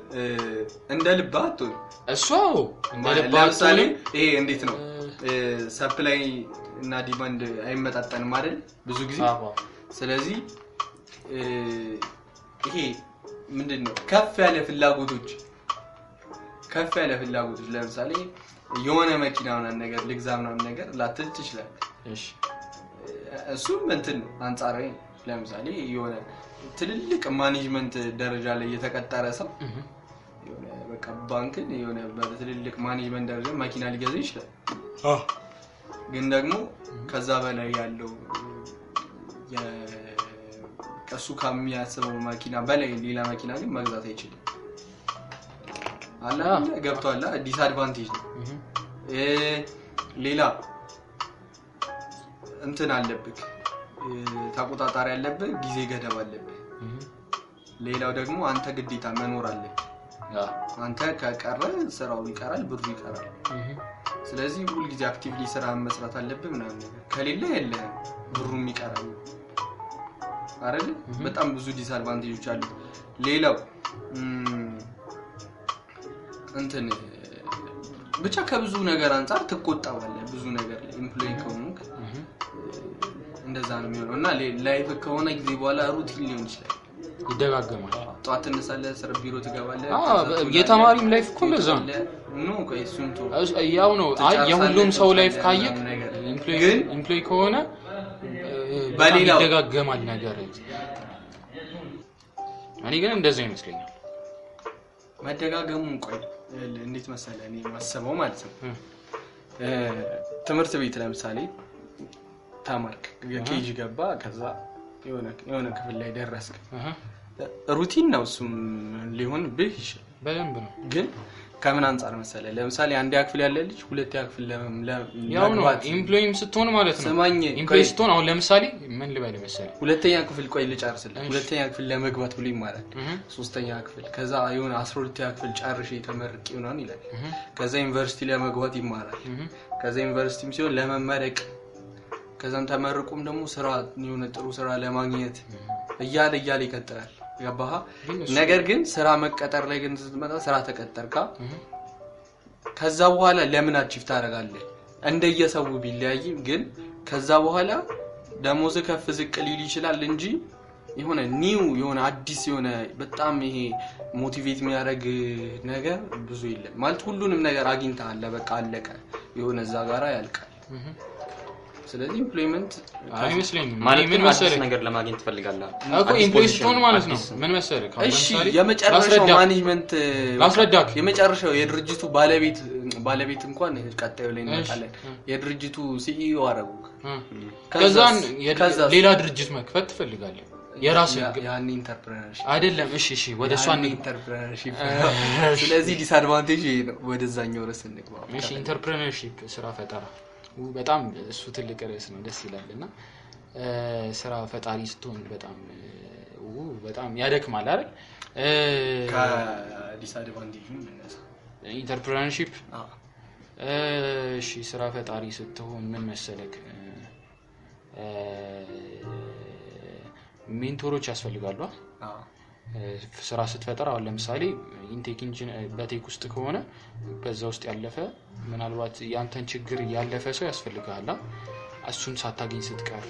እንደ ልብህ አትሆን
ልብ
ለምሳሌ ይሄ እንዴት ነው? supply እና demand አይመጣጠንም አይደል? ብዙ ጊዜ ስለዚህ ይሄ ምንድን ነው ከፍ ያለ ፍላጎቶች ከፍ ያለ ፍላጎቶች ለምሳሌ የሆነ መኪና ምናምን ነገር ልግዛ ምናምን ነገር ላትል ትችላል
እሺ።
እሱም እንትን ነው አንጻራዊ ለምሳሌ የሆነ ትልልቅ management ደረጃ ላይ የተቀጠረ ሰው በቃ ባንክን የሆነ በትልልቅ management ደረጃ መኪና ሊገዛ ይችላል። ግን ደግሞ ከዛ በላይ ያለው የ- ከሱ ከሚያስበው መኪና በላይ ሌላ መኪና ግን መግዛት አይችልም። አላ ገብቷላ disadvantage ነው። ሌላ እንትን አለብህ። ተቆጣጣሪ አለብህ ጊዜ ገደብ አለብህ። ሌላው ደግሞ አንተ ግዴታ መኖር አለብህ አንተ ከቀረ ስራው ይቀራል ብሩ ይቀራል። ስለዚህ ሁልጊዜ actively ስራ መስራት አለብህ ምናምን ነገር። ከሌለ የለህም ብሩም ይቀራል። አይደል? በጣም ብዙ disadvantage ኦች አሉ ሌላው እንትን ብቻ ከብዙ ነገር አንጻር ትቆጠባለህ። ብዙ ነገር ላይ employee ከሆንክ እንደዛ ነው የሚሆነው። እና life ከሆነ ጊዜ በኋላ routine ሊሆን ይችላል
ይደጋገማል።
ጠዋት ትነሳለህ ስራ ቢሮ ትገባለህ
የተማሪም life እኮ እንደዛ ነው። ያው ነው። አይ የሁሉም ሰው life ካየክ employee ከሆነ ይደጋገማል ነገር እኔ ግን እንደዛ ይመስለኛል።
መደጋገሙን ቆይ እንዴት መሰለህ እኔ ማስበው ማለት ነው። ትምህርት ቤት ለምሳሌ ተማርክ KG ገባ ከዛ የሆነ ክፍል ላይ ደረስክ routine ነው እሱም ሊሆንብህ ይችላል።
በደንብ ነው።
ግን ከምን አንጻር መሰለህ? ለምሳሌ አንደኛ ክፍል ያለ ልጅ ሁለተኛ ክፍል
ያው ነው። ኤምፕሎይም ስትሆን ማለት ነው።
ስማኝ
employee
ቆይ፣
ስትሆን አሁን ለምሳሌ ምን ልበል መሰለህ?
ሁለተኛ ክፍል ቆይ ልጨርስልህ። ሁለተኛ ክፍል ለመግባት ብሎ ይማራል። ሶስተኛ ክፍል ከዛ የሆነ አስራ ሁለተኛ ክፍል ጨርሼ ተመርቄ ይሆናል ይላል። ከዛ ዩኒቨርሲቲ ለመግባት ይማራል። ከዛ ዩኒቨርሲቲም ሲሆን ለመመረቅ ከዛም ተመርቆም ደግሞ ስራ የሆነ ጥሩ ስራ ለማግኘት እያለ እያለ ይቀጥላል ገባህ? ነገር ግን ስራ መቀጠር ላይ ግን ስትመጣ ስራ ተቀጠርካ ከዛ በኋላ ለምን አቺፍ ታደርጋለህ? እንደየሰው ቢለያይም ግን ከዛ በኋላ ደሞዝ ከፍ ዝቅ ሊል ይችላል እንጂ የሆነ new የሆነ አዲስ የሆነ በጣም ይሄ motivate የሚያደርግ ነገር ብዙ የለም። ማለት ሁሉንም ነገር አግኝተሃል። በቃ አለቀ። የሆነ እዛ ጋራ ያልቃል ስለዚህ employment
አይመስለኝም።
ማለት
እኔ
ግን
ምን መሰለህ?
ነገር ለማግኘት ትፈልጋለህ?
እኮ ስትሆን ማለት ነው። ምን መሰለህ?
እሺ የመጨረሻው management
ላስረዳክ
የመጨረሻው የድርጅቱ ባለቤት ባለቤት እንኳን ቀጣዩ ላይ እንመጣለን። የድርጅቱ CEO አረጉ?
ከዛን? ሌላ ድርጅት መክፈት ትፈልጋለህ? የራስህ
ያን entrepreneurship
አይደለም። እሺ እሺ ወደ እሷ
entrepreneurship ስለዚህ disadvantage ወደዛኛው ርዕስ እንግባ።
እሺ entrepreneurship ስራ ፈጠራ በጣም እሱ ትልቅ ርዕስ ነው ደስ ይላል። እና ስራ ፈጣሪ ስትሆን በጣም ው፣ በጣም ያደክማል አይደል?
እንነሳ። entrepreneurship?
እሺ ስራ ፈጣሪ ስትሆን ምን መሰለክ? mentor ኦች ያስፈልጋሉ ስራ ስትፈጠር አሁን ለምሳሌ in tech ኢንጂን በ tech ውስጥ ከሆነ በዛ ውስጥ ያለፈ ምናልባት ያንተን ችግር ያለፈ ሰው ያስፈልግሃል? እሱን ሳታገኝ ስትቀር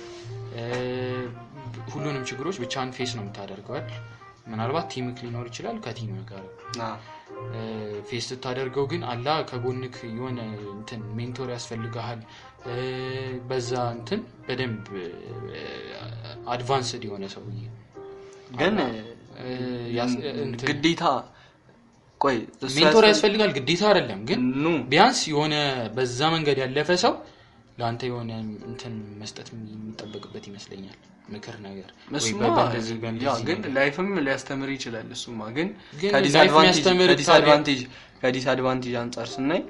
ሁሉንም ችግሮች ብቻህን face ነው የምታደርገዋል ምናልባት team ክ ሊኖር ይችላል ከ team
ጋር።
face ስታደርገው ግን አላ ከጎንክ የሆነ እንትን mentor ያስፈልግሃል። በዛ እንትን በደንብ advanced የሆነ ሰውዬ።
ግን ግዴታ ቆይ
mentor
ያስፈል-
ያስፈልጋል ግዴታ አይደለም ግን ቢያንስ የሆነ በዛ መንገድ ያለፈ ሰው ለአንተ የሆነ እንትን መስጠት የሚጠበቅበት ይመስለኛል። ምክር ነገር
ግን
life
ም ሊያስተምር ይችላል። እሱማ። ግን ከ disadvantage አንጻር ስናይ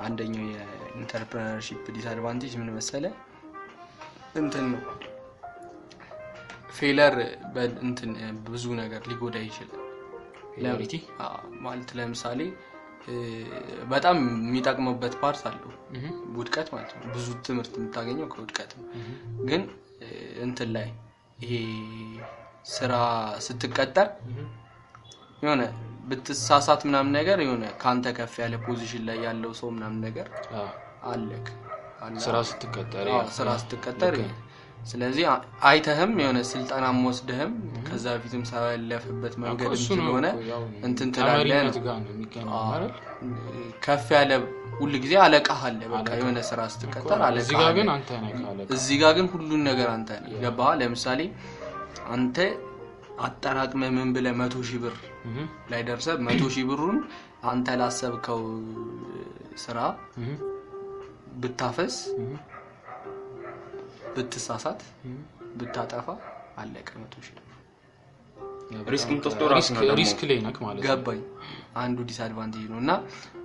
አንደኛው የ entrepreneurship disadvantage ምን መሰለ እንትን ነው failure እንትን ብዙ ነገር ሊጎዳ ይችላል። ማለት ለምሳሌ በጣም የሚጠቅመበት part አለው ውድቀት ማለት ነው። ብዙ ትምህርት የምታገኘው ከውድቀት ነው። ግን እንትን ላይ ይሄ ስራ ስትቀጠር የሆነ ብትሳሳት ምናምን ነገር የሆነ ከአንተ ከፍ ያለ position ላይ ያለው ሰው ምናምን ነገር አለክ አለ።
ስራ ስትቀጠር
ስለዚህ አይተህም የሆነ ስልጠናም ወስደህም ከዛ በፊትም ሰው ያለፈበት መንገድ ስለሆነ እንትን ትላለህ? ከፍ ያለ ሁል ጊዜ አለቃህ አለ። በቃ የሆነ ስራ ስትቀጠር
እዚህ
አለ።
ግን
ሁሉን ነገር አንተ ነህ። ገባህ? ለምሳሌ አንተ አጠራቅመህ ምን ብለህ መቶ ሺህ ብር ላይ ደርሰህ መቶ ሺህ ብሩን አንተ ላሰብከው ስራ ብታፈስ፣ ብትሳሳት፣ ብታጠፋ አለቀ መቶ ሺህ
risk ላይ ነክ ማለት ነው።
ገባኝ። አንዱ disadvantage ነው እና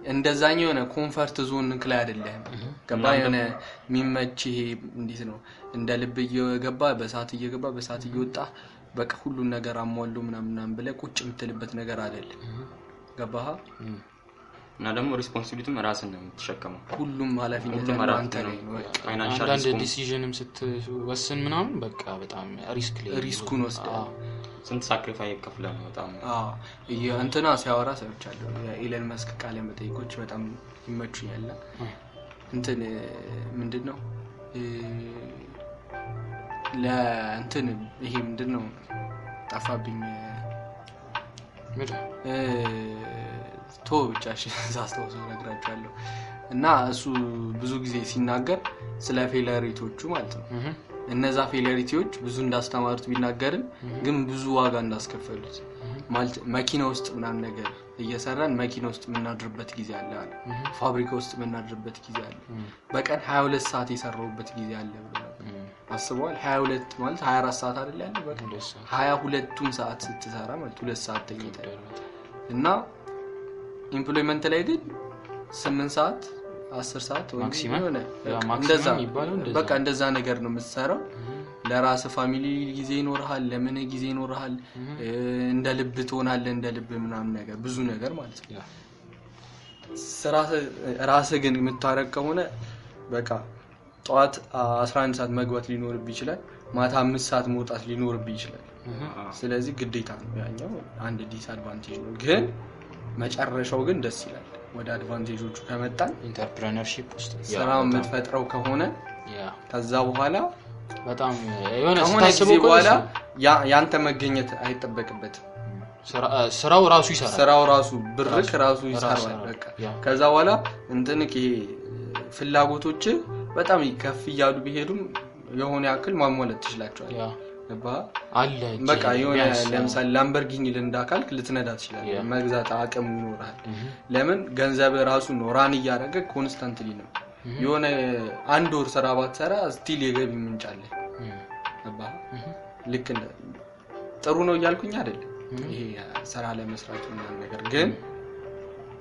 እንደዛኛው የሆነ comfort zone ላይ አይደለህም። ገባ የሆነ የሚመች ይሄ እንዴት ነው እንደ ልብ እየገባ በሰዓት እየገባ በሰዓት እየወጣ በቃ ሁሉን ነገር አሟሉ ምናምን ብለህ ቁጭ የምትልበት ነገር አይደለም። ገባህ?
እና ደግሞ responsibility ም ራስን ነው የምትሸከመው።
ሁሉም ኃላፊነት
አንዳንድ
decision
ም ስትወስን ምናምን በቃ በጣም risk risk
ኡን ወስደህ
አዎ።
ስንት sacrifice ይከፍላል ነው በጣም
እንትና ሲያወራ ሰምቻለሁ። የኤለን መስክ ቃለ መጠይቆች በጣም ይመቹኛል። እንትን ምንድን ነው ለእንትን ይሄ ምንድን ነው ጠፋብኝ ቶ ብቻ እሺ፣ ሳስታውሰው እነግራቸዋለሁ። እና እሱ ብዙ ጊዜ ሲናገር ስለ ፌለሪቶቹ ማለት ነው። እነዛ ፌለሪቲዎች ብዙ እንዳስተማሩት ቢናገርም ግን ብዙ ዋጋ እንዳስከፈሉት። ማለት መኪና ውስጥ ምናምን ነገር እየሰራን መኪና ውስጥ የምናድርበት ጊዜ አለ አለ። ፋብሪካ ውስጥ የምናድርበት ጊዜ አለ። በቀን 22 ሰዓት የሰራሁበት ጊዜ አለ አስበዋል? 22 ማለት 24 ሰዓት አይደል ያለ በቀን
ሁለት ሰዓት።
22ቱን ሰዓት ስትሰራ ማለት ሁለት ሰዓት ተኝተህ እና employment ላይ ግን ስምንት ሰዓት አስር ሰዓት በቃ
maximum
እንደዛ ነገር ነው የምትሰራው። ለራስ family ጊዜ ይኖርሃል፣ ለምን ጊዜ ይኖርሃል፣ እንደ ልብ ትሆናለህ፣ እንደ ልብ ምናምን ነገር ብዙ ነገር ማለት ነው። ራስህ ግን የምታረግ ከሆነ በቃ ጠዋት 11 ሰዓት መግባት ሊኖርብህ ይችላል፣ ማታ አምስት ሰዓት መውጣት ሊኖርብህ ይችላል። ስለዚህ ግዴታ ነው። ያኛው አንድ disadvantage ነው፣ ግን መጨረሻው ግን ደስ ይላል። ወደ advantage ኦቹ ከመጣን
entrepreneurship ውስጥ
ስራ የምትፈጥረው ከሆነ ከዛ በኋላ
በጣም የሆነ
ከሆነ ጊዜ በኋላ ያንተ መገኘት አይጠበቅበትም።
ስራ- ስራው ራሱ ይሰራል።
ስራው ራሱ ብርክ ራሱ ይሰራል። በቃ ከዛ በኋላ እንትን ይሄ ፍላጎቶች በጣም ከፍ እያሉ ቢሄዱም የሆነ ያክል ማሟላት ትችላቸዋል።?
አለ
በቃ የሆነ ለምሳሌ ላምበርጊኒ ልንዳ ካልክ ልትነዳ ትችላለህ። መግዛት አቅም ይኖራል። ለምን? ገንዘብ ራሱ ነው። run እያደረገ constantly ነው። የሆነ አንድ ወር ስራ ባትሰራ still የገቢ ምንጭ አለ። ልክ ጥሩ ነው እያልኩኝ አይደለም። ይሄ ስራ ለመስራት ምናምን ነገር ግን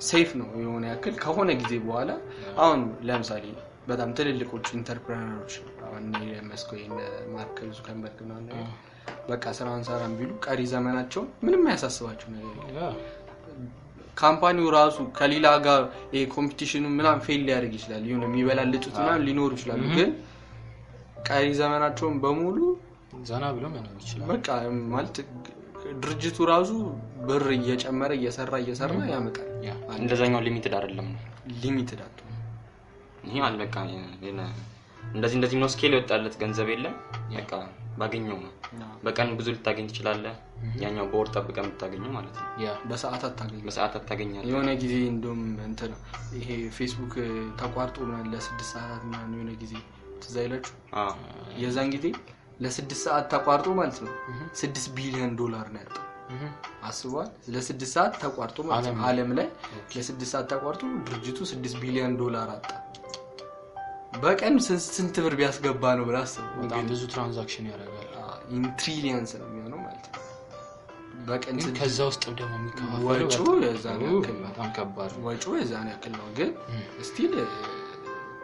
safe ነው የሆነ ያክል። ከሆነ ጊዜ በኋላ አሁን ለምሳሌ በጣም ትልልቆቹ entrepreneur ኦች አሁን እነ ኤለን መስክ ወይ እነ ማርክ ዙከንበርግ ምናምን ነገር በቃ ስራውን ሰራን ቢሉ ቀሪ ዘመናቸውን ምንም አያሳስባቸው ነገር የለም።
company
ው ራሱ ከሌላ ጋር ይሄ competition ኡ ምናምን fail ሊያደርግ ይችላል። የሆነ የሚበላልጡት ምናምን ሊኖሩ ይችላሉ። ግን ቀሪ ዘመናቸውን በሙሉ
ዘና ብሎ መኖር ይችላል።
በቃ ማለት ድርጅቱ ራሱ ብር እየጨመረ እየሰራ እየሰራ ያመጣል።
እንደዛኛው limited አይደለም ነው
limited አለ።
ይሄ ማለት በቃ የሆነ እንደዚህ እንደዚህ ነው scale የወጣለት ገንዘብ የለም? በቃ ባገኘው ነው። በቀን ብዙ ልታገኝ ትችላለህ? ያኛው በወር ጠብቀህ የምታገኘው ማለት ነው።
ያ
በሰዓታት ታገኝ
በሰዓታት ታገኛለህ።
የሆነ ጊዜ እንደውም እንትን ይሄ ፌስቡክ ተቋርጦ ለስድስት ሰዓታት ምናምን የሆነ ጊዜ ትዝ አይላችሁ? የዛን ጊዜ ለስድስት ሰዓት ተቋርጦ ማለት ነው ስድስት ቢሊዮን ዶላር ነው ያጣው። አስቧል። ለስድስት ሰዓት ተቋርጦ ማለት ነው ዓለም ላይ ለስድስት ሰዓት ተቋርጦ ድርጅቱ ስድስት ቢሊዮን ዶላር አጣ። በቀን ስንት ብር ቢያስገባ ነው ብለህ አስብ።
በጣም ብዙ transaction ያደርጋል።
in trillions ነው የሚሆነው ማለት ነው። በቀን
ከዛ ውስጥ ደግሞ የሚከፋፈለው
ወጪው
በጣም-
የዛን ያክል ነው።
በጣም ከባድ ነው።
ወጪው የዛን ያክል ነው፣ ግን still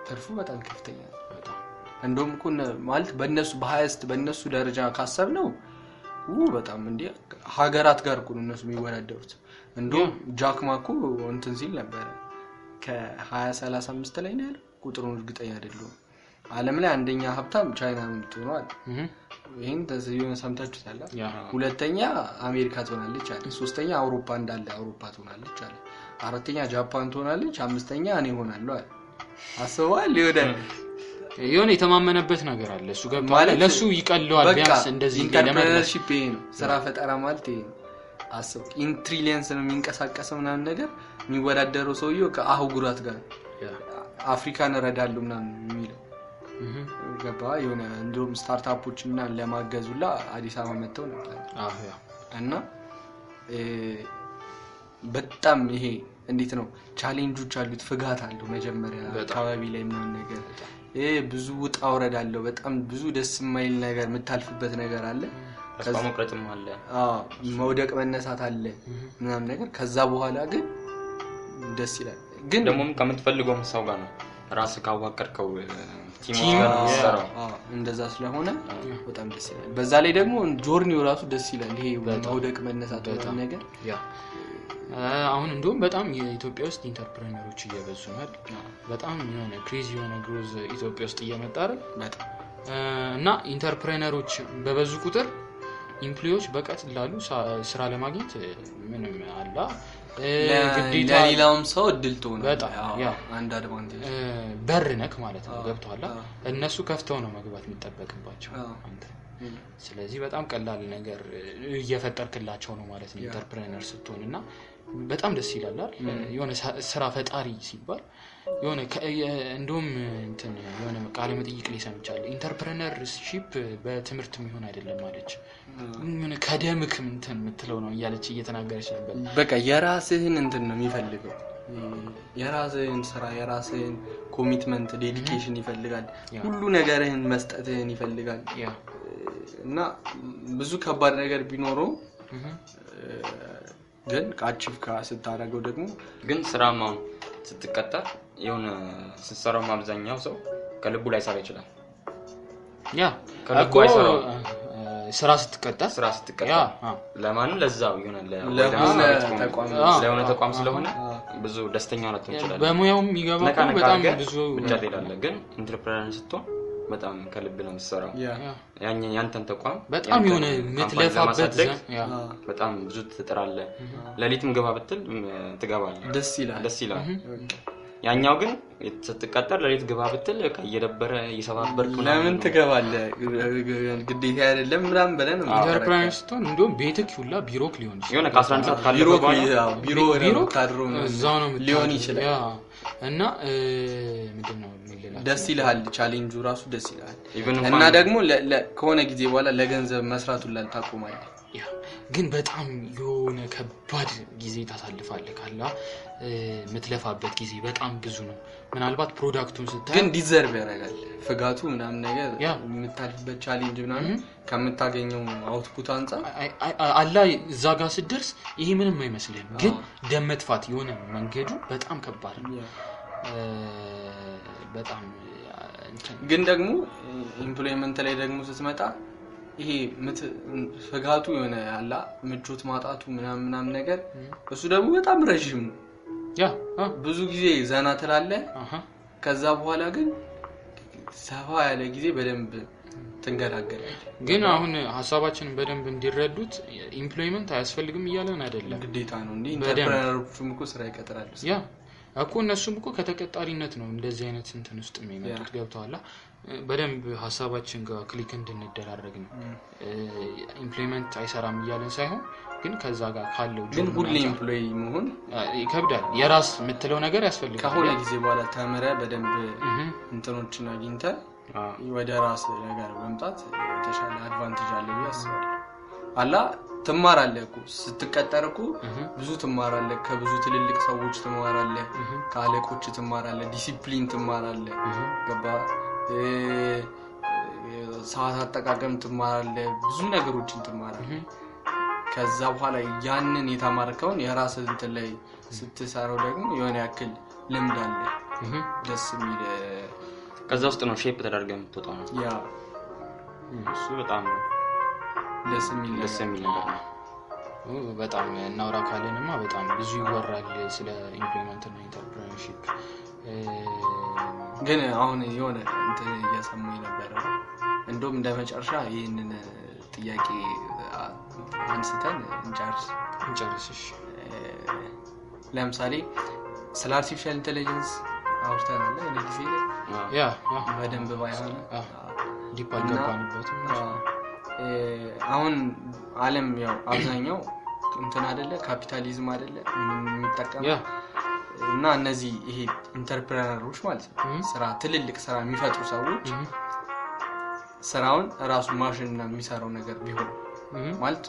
ትርፉ በጣም ከፍተኛ ነው። እንደውም እኮ ማለት በእነሱ በሀያስት በእነሱ ደረጃ ካሰብ ነው በጣም እንዲ ሀገራት ጋር እኮ ነው እነሱ የሚወዳደሩት። እንደውም ጃክማ እኮ እንትን ሲል ነበረ ከሀያ ሰላሳ አምስት ላይ ነው ያለው። ቁጥሩን እርግጠኛ አይደለሁም። ዓለም ላይ አንደኛ ሀብታም ቻይና
እህ፣
ይህን የሆነ ሰምታችሁታል? ሁለተኛ አሜሪካ ትሆናለች አለ። ሶስተኛ አውሮፓ እንዳለ አውሮፓ ትሆናለች አለ። አራተኛ ጃፓን ትሆናለች። አምስተኛ እኔ ሆናለሁ አለ። አስበዋል የሆነ
የሆነ የተማመነበት ነገር አለ። እሱ
ማለት
ለእሱ ይቀለዋል። ቢያንስ እንደዚህ
entrepreneurship ይሄ ነው። ስራ ፈጠራ ማለት ይሄ ነው። አስብ in trillions ነው የሚንቀሳቀሰው ምናምን ነገር የሚወዳደረው ሰውየው ከአህጉራት ጋር አፍሪካን እረዳለሁ ምናምን የሚለው ገባ የሆነ እንዲሁም startup ኦች ምናምን ለማገዝ ሁላ አዲስ አበባ መጥተው ነበር እና በጣም ይሄ እንዴት ነው challenge ኦች አሉት። ፍጋት አለው መጀመሪያ አካባቢ ላይ ምናምን ነገር ብዙ ውጣ ውረድ አለው። በጣም ብዙ ደስ የማይል ነገር የምታልፍበት ነገር አለ።
መቁረጥም አለ
መውደቅ መነሳት አለ ምናምን ነገር። ከዛ በኋላ ግን ደስ ይላል። ግን
ደግሞም ከምትፈልገው ሰው ጋር ነው ራስ ካዋቀርከው
እንደዛ ስለሆነ በጣም ደስ ይላል። በዛ ላይ ደግሞ ጆርኒው ራሱ ደስ ይላል። ይሄ መውደቅ መነሳት ነገር
አሁን እንደውም በጣም የኢትዮጵያ ውስጥ ኢንተርፕሬነሮች እየበዙ ነው? በጣም የሆነ crazy የሆነ growth ኢትዮጵያ ውስጥ እየመጣ?
በጣም
እና entrepreneur ኦች በበዙ ቁጥር employee ኦች በቀላሉ ስራ ለማግኘት ምንም አላ
ለሌላውም ሰው እድል
ያ።
አንድ
advantage በር ነክ ማለት ነው።?
አዎ።
እነሱ ከፍተው ነው መግባት የሚጠበቅባቸው ስለዚህ በጣም ቀላል ነገር እየፈጠርክላቸው ነው ማለት ነው entrepreneur ስትሆን እና በጣም ደስ አይደል? የሆነ ስራ ፈጣሪ ሲባል የሆነ እንደውም እንትን የሆነ ቃለ መጠይቅ ላይ ሰምቻለሁ entrepreneurship በትምህርት የሚሆን አይደለም አለች የሆነ ከደምክ እንትን የምትለው ነው እያለች እየተናገረች ነበር
በቃ የራስህን እንትን ነው የሚፈልገው። የራስህን ስራ የራስህን commitment dedication ይፈልጋል። ሁሉ ነገርህን መስጠትህን ይፈልጋል እና ብዙ ከባድ ነገር ቢኖረውም
እህ።
ግን ከአቺቭ ስታደርገው ደግሞ
ግን አሁን ስትቀጠር የሆነ ስትሰራውም አብዛኛው ሰው ከልቡ ላይ ሰራ ይችላል።
ያ
ከልቡ
ስራ ስትቀጠር
ስራ ስትቀጠር ለማንም ለዛው ወይ
ለሆነ ተቋም
ለሆነ ተቋም ስለሆነ ብዙ ደስተኛ ሆነ ትችላለ
በሙያው የሚገባ በጣም ብዙ
ብቻ ትሄዳለህ። ግን ኢንተርፕረነር ስትሆን በጣም ከልብ ነው የምትሰራው። ያንተን ተቋም
በጣም የሆነ የምትለፋበት
በጣም ብዙ ትጥራለህ። ሌሊትም ግባ ብትል ትገባለህ።
ደስ ይላል።
ደስ ይላል ያኛው ግን ስትቀጠር ሌሊት ግባ ብትል በቃ እየደበረ እየሰባበርክ ምናምን
ለምን ትገባለህ? ግዴታ አይደለም ምናምን ብለህ ነው
ኢንተርፕራይዝ ስትሆን እንዲሁም ቤትክ ሁላ ቢሮክ ሊሆን ይችላል
የሆነ ከ11 ሰዓት ካለፈ
ቢሮ
በኋላ
ያው ቢሮ
ቢሮ
ታድሮ ነው
እዛው ነው የምታድረው።
ሊሆን ይችላል።
እና ምንድን ነው?
ደስ ይልሃል። ቻሌንጁ ራሱ ደስ ይልሃል። እና ደግሞ ለ- ለ- ከሆነ ጊዜ በኋላ ለገንዘብ መስራቱን ላይ ታቆማለህ።
ያ ግን በጣም የሆነ ከባድ ጊዜ ታሳልፋለህ ካላ የምትለፋበት ጊዜ በጣም ብዙ ነው። ምናልባት product ኡን ስታይ
ግን deserve ያደርጋል። ፍጋቱ ምናምን ነገር የምታልፍበት challenge ምናምን ከምታገኘው output አንጻር
አላ እዛ ጋር ስትደርስ ይሄ ምንም አይመስልህም። ግን ደም መጥፋት የሆነ መንገዱ በጣም ከባድ ነው። በጣም
ግን ደግሞ employment ላይ ደግሞ ስትመጣ ይሄ ፍጋቱ የሆነ ያላ ምቾት ማጣቱ ምናምን ምናምን ነገር እሱ ደግሞ በጣም ረዥም ነው።
ያ
ብዙ ጊዜ ዘና ትላለህ።
አሃ፣
ከዛ በኋላ ግን ሰፋ ያለ ጊዜ በደንብ ትንገዳገዳለህ።
ግን አሁን ሀሳባችንን በደንብ እንዲረዱት employment አያስፈልግም እያለን አይደለም።
ግዴታ ነው እንዲህ
በደንብ።
entrepreneur ኦቹም እኮ ስራ ይቀጥራሉ።
ያ እኮ እነሱም እኮ ከተቀጣሪነት ነው እንደዚህ አይነት እንትን ውስጥ የሚመጡት ገብቶሃላ። በደንብ ሀሳባችን ጋር clear እንድንደራረግ ነው። employment አይሰራም እያለን ሳይሆን ግን ከዛ ጋር ካለው
ግን ሁሌ employee መሆን
ይከብዳል። የራስ የምትለው ነገር ያስፈልጋል።
ከሆነ ጊዜ በኋላ ተምረህ በደንብ እንትኖችን አግኝተህ
አዎ።
ወደ ራስ ነገር መምጣት የተሻለ advantage አለ ብዬ አስባለሁ። አላ ትማራለህ እኮ ስትቀጠር እኮ ብዙ ትማራለህ። ከብዙ ትልልቅ ሰዎች ትማራለህ። ከአለቆች ትማራለህ። ዲሲፕሊን ትማራለህ። ገባ ሰዓት አጠቃቀም ትማራለህ። ብዙ ነገሮችን ትማራለህ። ከዛ በኋላ ያንን የተማርከውን የራስ እንትን ላይ ስትሰራው ደግሞ የሆነ ያክል ልምድ አለ። ደስ የሚል
ከዛ ውስጥ ነው shape ተደርገህ የምትወጣው ነው።
yeah
እሱ በጣም
ደስ የሚል
ደስ የሚል ነገር ነው።
በጣም እናውራ ካለንማ በጣም ብዙ ይወራል ስለ employment እና entrepreneurship
ግን አሁን የሆነ እንትን እያሰማኝ ነበረ። እንደውም እንደ መጨረሻ ይህንን ጥያቄ አንስተን እንጨርስ።
እንጨርስሽ
ለምሳሌ ስለ artificial intelligence አውርተናል ጊዜ በደንብ ባይሆን
deep አልገባንበትም
አሁን ዓለም ያው አብዛኛው እንትን አደለ ካፒታሊዝም አደለ የሚጠቀም
yeah።
እና እነዚህ ይሄ entrepreneur ኦች ማለት ነው ስራ ትልልቅ ስራ የሚፈጥሩ ሰዎች ስራውን ራሱ ማሽን እና የሚሰራው ነገር ቢሆን ማለት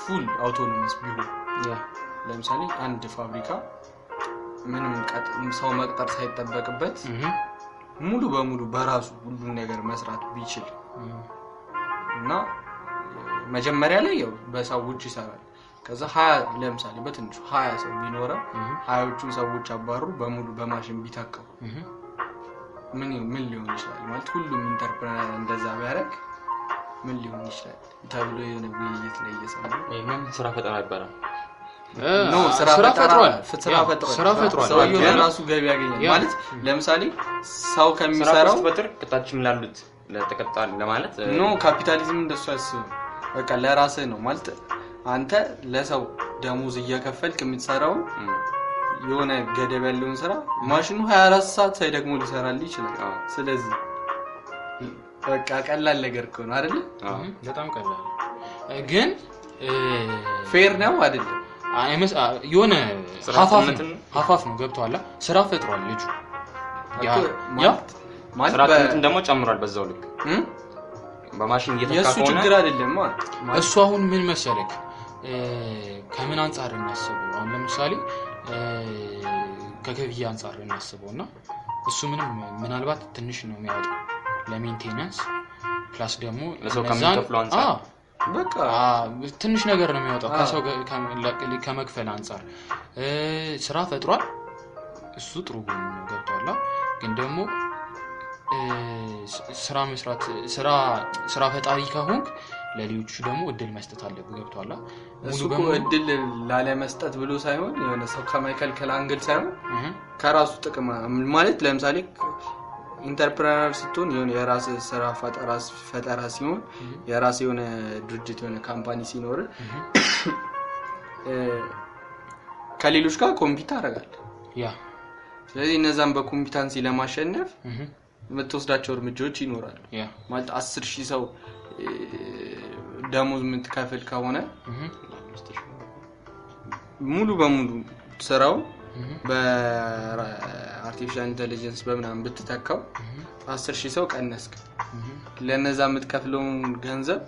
ፉል አውቶኖመስ ቢሆን። ለምሳሌ አንድ ፋብሪካ ምንም ሰው መቅጠር ሳይጠበቅበት ሙሉ በሙሉ በራሱ ሁሉን ነገር መስራት ቢችል እና መጀመሪያ ላይ ያው በሰዎች ይሰራል። ከዛ ሀያ ለምሳሌ በትንሹ ሀያ ሰው ቢኖረው ሀያዎቹን ሰዎች አባሩ በሙሉ በማሽን ቢታቀቡ
እህ።
ምን ምን ሊሆን ይችላል? ማለት ሁሉም entrepreneur እንደዛ ቢያደርግ ምን ሊሆን ይችላል ተብሎ የሆነ ውይይት ላይ እየሰማ
ይህንን ስራ ፈጠራ ይባላል።
ስራ
ፈጥሯል
ሰውየው ለራሱ ገቢ ያገኛል ማለት ለምሳሌ ሰው ከሚሰራው
ቅጣችም ላሉት ለተቀጣሪ ለማለት
ኖ ካፒታሊዝም እንደሱ አያስብም። በቃ ለራስህ ነው ማለት አንተ ለሰው ደሞዝ እየከፈልክ የምትሰራውን የሆነ ገደብ ያለውን ስራ ማሽኑ 24 ሰዓት ሳይደግሞ ሊሰራልህ ይችላል።
አዎ፣
ስለዚህ በቃ ቀላል ነገር እኮ ነው አይደለ?
በጣም ቀላል ግን
fair ነው አይደለም?
የሆነ ሀፋፍ ነው ገብቶሃል ስራ ፈጥሯል ልጁ ያ
እኮ
ያ
ማለት ማለት
ስራ
በ-
አጥነትን ደግሞ ጨምሯል በዛው ልክ? በማሽን እየተካ
የእሱ
ከሆነ
ችግር አይደለም
እሱ አሁን ምን መሰለክ ከምን አንጻር እናስበው አሁን ለምሳሌ ከክፍያ አንጻር እናስበው እና እሱ ምንም ምናልባት ትንሽ ነው የሚያወጣው ለሜንቴናንስ ፕላስ ደግሞ
ለሰው ከሚከፍለው አንጻር?
ትንሽ ነገር ነው የሚያወጣው ከሰው ከመክፈል አንጻር ስራ ፈጥሯል። እሱ ጥሩ ጎኑ ነው ገብቷላ ግን ደግሞ ስራ መስራት ስራ ፈጣሪ ከሆንክ ለሌሎቹ ደግሞ እድል መስጠት አለብህ ገብቶሃላ
እሱ እድል ላለመስጠት ብሎ ሳይሆን የሆነ ሰው ከመከልከል angle ሳይሆን ከራሱ ጥቅም ማለት ለምሳሌ entrepreneur ስትሆን የሆነ የራስ ስራ ፈጠራ ሲሆን የራስ የሆነ ድርጅት የሆነ company ሲኖር ከሌሎች ጋር ታደርጋለህ።
yeah
ስለዚህ እነዛን በ competency
ለማሸነፍ
የምትወስዳቸው እርምጃዎች ይኖራሉ። ማለት አስር ሺህ ሰው ደሞዝ የምትከፍል ከሆነ ሙሉ በሙሉ ስራው
በ
artificial intelligence በምናምን ብትተካው አስር ሺህ ሰው ቀነስክ። ለነዛ የምትከፍለውን ገንዘብ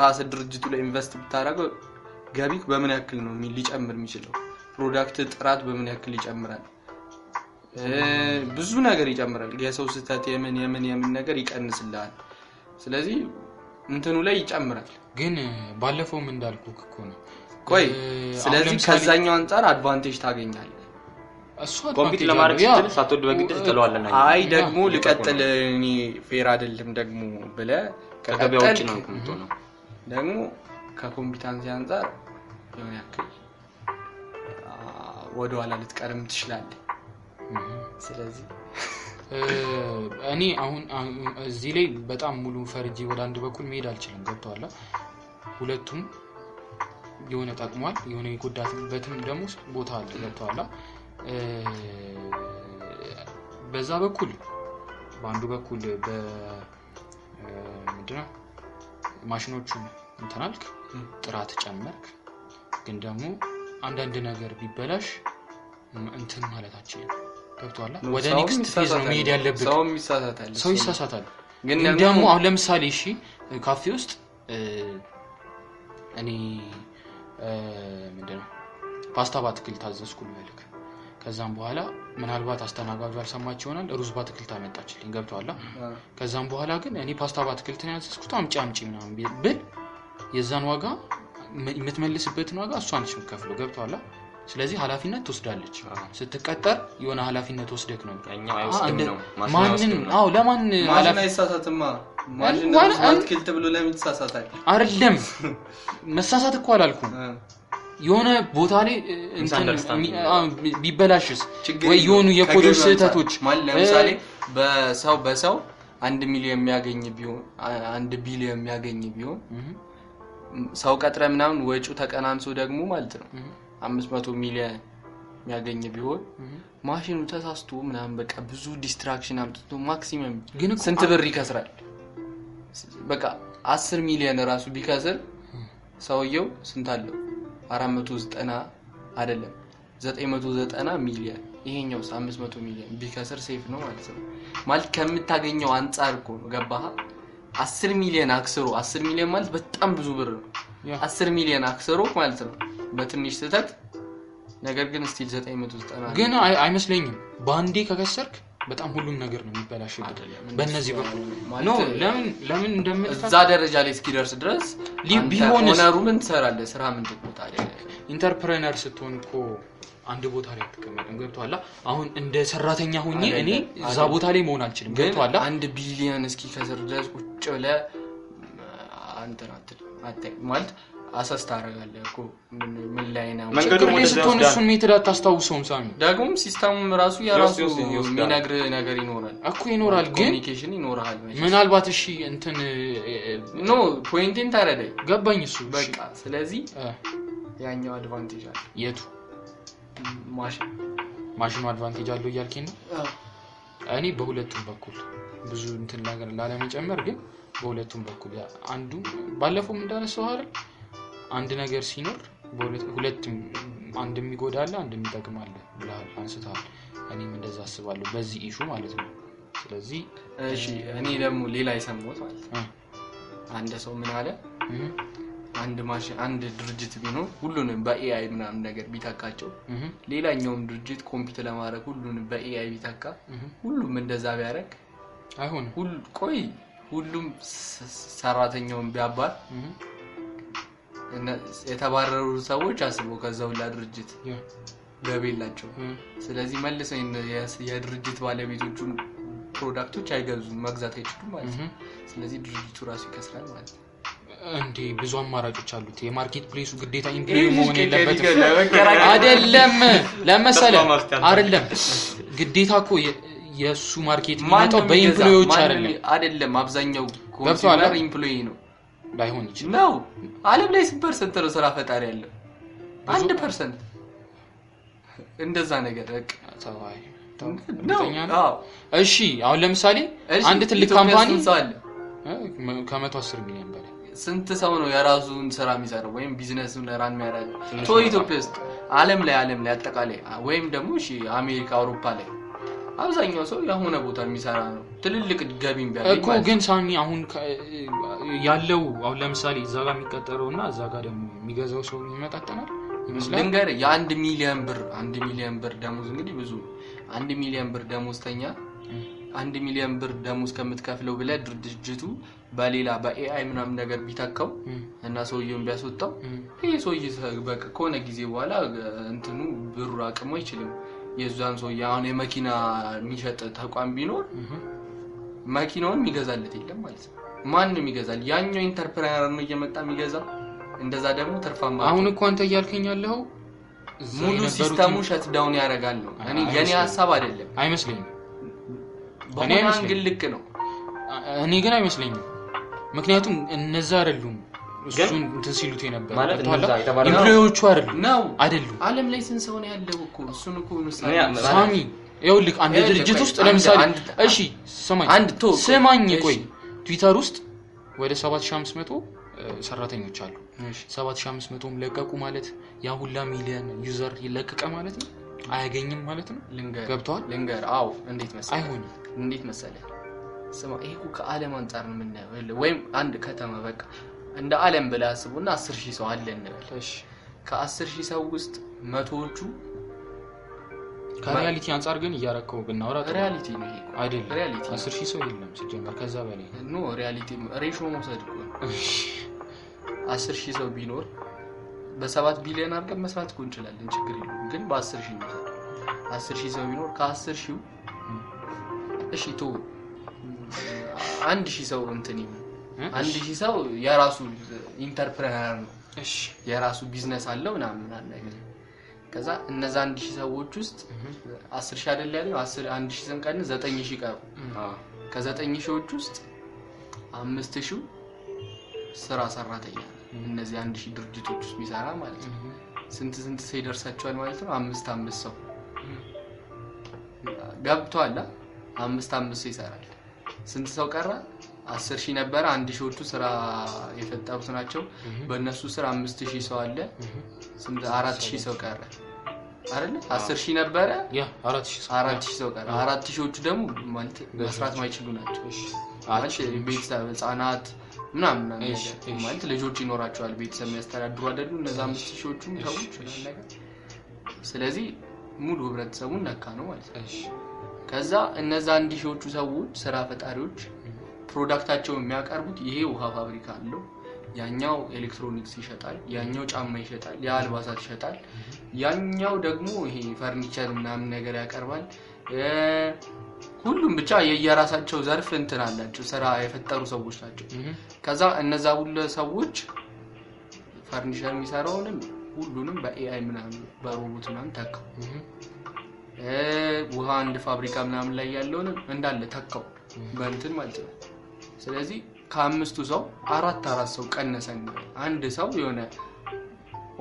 ራስ ድርጅቱ ላይ invest ብታደርገው ገቢክ በምን ያክል ነው ሊጨምር የሚችለው? product ጥራት በምን ያክል ይጨምራል? ብዙ ነገር ይጨምራል። የሰው ስህተት የምን የምን የምን ነገር ይቀንስልሃል። ስለዚህ እንትኑ ላይ ይጨምራል።
ግን ባለፈውም እንዳልኩ እኮ ነው
ቆይ ስለዚህ ከዛኛው አንጻር advantage ታገኛለህ።
እሱ compete
ለማድረግ ስትል ሳትወድ በግድ ትጥለዋለህ።
አይ ደግሞ ልቀጥል እኔ fair አይደለም ደግሞ ብለህ
ከገበያ ውጭ ነው የምትሆነው።
ደግሞ ከ competency አንጻር የሆነ ያክል ወደኋላ ልትቀርም ትችላለህ። ስለዚህ
እኔ አሁን እዚህ ላይ በጣም ሙሉ ፈርጄ ወደ አንድ በኩል መሄድ አልችልም። ገብተዋላ ሁለቱም የሆነ ጠቅሟል፣ የሆነ የጎዳትበትም ደግሞ ቦታ አለ። ገብተዋላ እ፣ በዛ በኩል በአንዱ በኩል ምንድነው ማሽኖቹን እንትናልክ ጥራት ጨመርክ፣ ግን ደግሞ አንዳንድ ነገር ቢበላሽ እንትን ማለታችን ገብቶሃላ ወደ next phase ነው መሄድ
ይሳሳታል።
ሰው ይሳሳታል።
ግን ደግሞ
አሁን ለምሳሌ እሺ ካፌ ውስጥ እኔ ምንድነው ፓስታ በአትክልት አዘዝኩ ልበልክ። ከዛም በኋላ ምናልባት አስተናጋጁ አልሰማች ይሆናል ሩዝ በአትክልት አመጣችልኝ። ገብቶሃል? ከዛም በኋላ ግን እኔ ፓስታ በአትክልት ነው ያዘዝኩት አምጪ አምጪ ምናምን ብል የዛን ዋጋ የምትመልስበትን ዋጋ እሷ ነች የምትከፍለው። ገብቶሃል? ስለዚህ ኃላፊነት ትወስዳለች። ስትቀጠር የሆነ ኃላፊነት ወስደክ ነው። ማንን? አዎ ለማን
አይሳሳትማ። ብሎ ለምን ትሳሳታል?
አይደለም። መሳሳት እኮ አላልኩም። የሆነ ቦታ ላይ ቢበላሽስ? ወይ የሆኑ የኮዶች ስህተቶች?
ለምሳሌ በሰው በሰው አንድ ሚሊዮን የሚያገኝ ቢሆን አንድ ቢሊዮን የሚያገኝ ቢሆን ሰው ቀጥረህ ምናምን ወጪው ተቀናንሶ ደግሞ ማለት ነው አምስት መቶ ሚሊዮን የሚያገኝ ቢሆን ማሽኑ ተሳስቶ ምናምን በቃ ብዙ destruction አምጥቶ maximum
ግን
ስንት ብር ይከስራል? በቃ አስር ሚሊዮን ራሱ ቢከስር ሰውየው ስንት አለው? አራት መቶ ዘጠና አይደለም ዘጠኝ መቶ ዘጠና ሚሊዮን ይሄኛውስ አምስት መቶ ሚሊዮን ቢከስር safe ነው ማለት ነው። ማለት ከምታገኘው አንጻር እኮ ነው። ገባህ? አስር ሚሊዮን አክስሮ አስር ሚሊዮን ማለት በጣም ብዙ ብር ነው። አስር ሚሊዮን አክስሮ ማለት ነው በትንሽ ስህተት ነገር ግን still ዘጠኝ መቶ ዘጠና
ግን አይ- አይመስለኝም በአንዴ ከከሰርክ በጣም ሁሉም ነገር ነው
አይደለም።
በእነዚህ በኩል ለምን ለምን እንደምትፈ
እዛ ደረጃ ላይ እስኪደርስ ድረስ?
owner
ኡ ምን ትሰራለህ? ስራ ምን ትቆጣ
entrepreneur ስትሆን እኮ አንድ ቦታ ላይ አትቀመጥም። ገብቶሃል? አሁን እንደ ሰራተኛ ሆኜ እኔ እዛ ቦታ ላይ መሆን አልችልም። ገብቶሃል?
አንድ ቢሊዮን እስኪ ከስር ድረስ ቁጭ ብለህ አንተን አትል ማለት assess ታደርጋለህ እኮ። ምን ላይ ነው?
መንገዱ
ችግር ላይ
ወደዛ
ስትሆን እሱን method አታስታውሰውም ሳሚ።
ደግሞም system ኡም ራሱ የራሱ የሚነግርህ ነገር ይኖራል።
እኮ ይኖራል። ግን
communication ይኖርሃል
ምናልባት እሺ እንትን no
point ኤን ተረዳኝ
ገባኝ እሱ።
በቃ ስለዚህ ያኛው advantage አለ።
የቱ?
ማሽን
ማሽኑ advantage አለው እያልከኝ ነው? እኔ በሁለቱም በኩል ብዙ እንትን ነገር ላለመጨመር ግን በሁለቱም በኩል አንዱ ባለፈውም እንዳነሳው አይደል አንድ ነገር ሲኖር ሁለቱም አንድ የሚጎዳ አለ አንድ የሚጠቅም አለ ብለሃል አንስተሃል። እኔም እንደዛ አስባለሁ በዚህ issue ማለት ነው። ስለዚህ
እሺ እኔ ደግሞ ሌላ የሰማሁት ማለት ነው። አንድ ሰው ምን አለ? አንድ ማሽን አንድ ድርጅት ቢኖር ሁሉንም በ AI ምናምን ነገር ቢተካቸው ሌላኛውም ድርጅት compete ለማድረግ ሁሉንም በ AI
ቢተካ
ሁሉም እንደዛ ቢያደርግ
አይሆንም።
ሁል ቆይ ሁሉም ሰራተኛውን ቢያባር እነ- የተባረሩ ሰዎች አስበው ከዛ ሁላ ድርጅት ገቢ የላቸው ስለዚህ መልሰው የስ- የድርጅት ባለቤቶቹን product ኦች አይገዙም መግዛት አይችሉም ማለት ነው። ስለዚህ ድርጅቱ ራሱ ይከስራል ማለት ነው።
እንዴ ብዙ አማራጮች አሉት። የ market place ኡ ግዴታ employee መሆን የለበትም። አይደለም ለመሰለ አይደለም። ግዴታ እኮ የ- የእሱ
market
የሚመጣው
በ
employee
ኦች
አይደለም።
አይደለም። አብዛኛው? consumer employee ነው
ላይሆን ይችላል።
ነው። አለም ላይ ስንት percent ነው ስራ ፈጣሪ ያለው አንድ percent። እንደዛ ነገር
እሺ አሁን ለምሳሌ አንድ ትልቅ company ከመቶ አስር ሚሊዮን በላይ።
ስንት ሰው ነው የራሱን ስራ የሚሰራው ወይም business
ኡን
run
የሚያደርገው?
ኢትዮጵያ ውስጥ። አለም ላይ አለም ላይ አጠቃላይ። ወይም ደግሞ እሺ አሜሪካ አውሮፓ ላይ አብዛኛው ሰው የሆነ ቦታ የሚሰራ ነው። ትልልቅ ገቢም ቢያገኝ
እኮ ግን ሳሚ አሁን ያለው አሁን ለምሳሌ እዛ ጋር የሚቀጠረው እና እዛ ጋር ደግሞ የሚገዛው ሰው ይመጣጠናል ይመስላል?
የአንድ ሚሊዮን ብር አንድ ሚሊዮን ብር ደሞዝ እንግዲህ ብዙ አንድ ሚሊዮን ብር ደሞዝተኛ አንድ ሚሊዮን ብር ደሞዝ ከምትከፍለው ብለህ ድርጅቱ በሌላ በኤአይ ምናምን ነገር ቢተካው እና ሰውየውን ቢያስወጣው ይህ ሰውዬ ከሆነ ጊዜ በኋላ እንትኑ ብሩ አቅሙ አይችልም። የዛን ሰውዬ አሁን የመኪና የሚሸጥ ተቋም ቢኖር መኪናውን የሚገዛለት የለም ማለት ነው። ማንም ይገዛል። ያኛው entrepreneur ነው እየመጣ የሚገዛው። እንደዛ ደግሞ ትርፋማ
አሁን እኮ አንተ እያልከኝ ያለኸው እዛ
ሙሉ
system
ኡ shut down ያደርጋል ነው። እኔ የኔ ሀሳብ አይደለም።
አይመስለኝም
በሆነ angle ልክ ነው።
እኔ ግን አይመስለኝም ምክንያቱም እነዛ አይደሉም እሱን እንትን ሲሉት የነበረ
ማለት employee
ኦቹ አይደሉም
ነው።
አይደሉም።
ዓለም ላይ ስንት ሰው ነው ያለው እኮ? እሱን እኮ
ሳሚ ይኸውልህ አንድ ድርጅት ውስጥ ለምሳሌ እሺ ስማኝ
አንድ ቶ
ስማኝ ቆይ ትዊተር ውስጥ ወደ 7500 ሰራተኞች አሉ።
እሺ።
7500ም ለቀቁ ማለት ያ ሁላ ሚሊዮን user ይለቀቀ ማለት ነው? አያገኝም ማለት ነው?
ልንገር
ገብቶሃል?
ልንገር አዎ እንዴት መሰለህ?
አይሆንም።
እንዴት መሰለህ? ስማ ይሄ ከዓለም አንጻር ነው የምናየው። ወይም አንድ ከተማ በቃ እንደ ዓለም ብለህ አስቡና አስር ሺህ ሰው አለ እንበል።
እሺ።
ከአስር ሺህ ሰው ውስጥ መቶዎቹ
ከ reality አንጻር ግን እያረከው ብናወራ reality ነው አይደለም።
reality
አስር ሺህ ሰው የለም ሲጀመር ከዛ በላይ
no reality ratio መውሰድ እኮ አስር ሺህ ሰው ቢኖር በሰባት ቢሊዮን አድርገን መስራት እኮ እንችላለን። ችግር የለውም። ግን በአስር ሺህ ነው አስር ሺህ ሰው ቢኖር ከአስር ሺው እሺ ቶ አንድ ሺህ ሰው እንትን ይሁን? አንድ ሺህ ሰው የራሱ entrepreneur ነው።
እሺ።
የራሱ ቢዝነስ አለው ምናምን ምናምን ከዛ እነዛ አንድ ሺህ ሰዎች ውስጥ አስር ሺህ አይደል ያለው? አስር አንድ ሺህ ስንቀንስ ዘጠኝ ሺህ ቀሩ።
አዎ።
ከዘጠኝ ሺዎች ውስጥ አምስት ሺው ስራ ሰራተኛ ነው። እነዚህ አንድ ሺህ ድርጅቶች ውስጥ የሚሰራ ማለት ነው። ስንት ስንት ሰው ይደርሳቸዋል ማለት ነው? አምስት አምስት ሰው። ገብቷል አ? አምስት አምስት ሰው ይሰራል። ስንት ሰው ቀረ አስር ሺህ ነበረ አንድ ሺዎቹ ስራ የፈጠሩት ናቸው። በእነሱ ስር አምስት ሺህ ሰው አለ። አራት ሺህ ሰው ቀረ። አይደለ? አስር ሺህ ነበረ።
አራት ሺህ ሰው
ቀረ። አራት ሺዎቹ ደግሞ መስራት ማይችሉ ናቸው። ቤተሰብ ህጻናት ምናምን ማለት ልጆች ይኖራቸዋል ቤተሰብ የሚያስተዳድሩ አይደሉ? እነዛ አምስት ሺዎቹም ሰዎች ስለዚህ ሙሉ ህብረተሰቡን ነካ ነው ማለት ነው። ከዛ እነዛ አንድ ሺዎቹ ሰዎች ስራ ፈጣሪዎች product ኣቸውን የሚያቀርቡት ይሄ ውሃ ፋብሪካ አለው። ያኛው ኤሌክትሮኒክስ ይሸጣል ያኛው ጫማ ይሸጣል ያ አልባሳት ይሸጣል። ያኛው ደግሞ ይሄ ፈርኒቸር ምናምን ነገር ያቀርባል። ሁሉም ብቻ የየራሳቸው ዘርፍ እንትን አላቸው ስራ የፈጠሩ ሰዎች ናቸው። ከዛ እነዛ ሁሉ ሰዎች ፈርኒቸር የሚሰራውንም ሁሉንም በ AI ምናምን በሮቦት ምናምን ተካው። ውሃ አንድ ፋብሪካ ምናምን ላይ ያለውንም እንዳለ ተካው። በእንትን ማለት ነው ስለዚህ ከአምስቱ ሰው አራት አራት ሰው ቀነሰን። አንድ ሰው የሆነ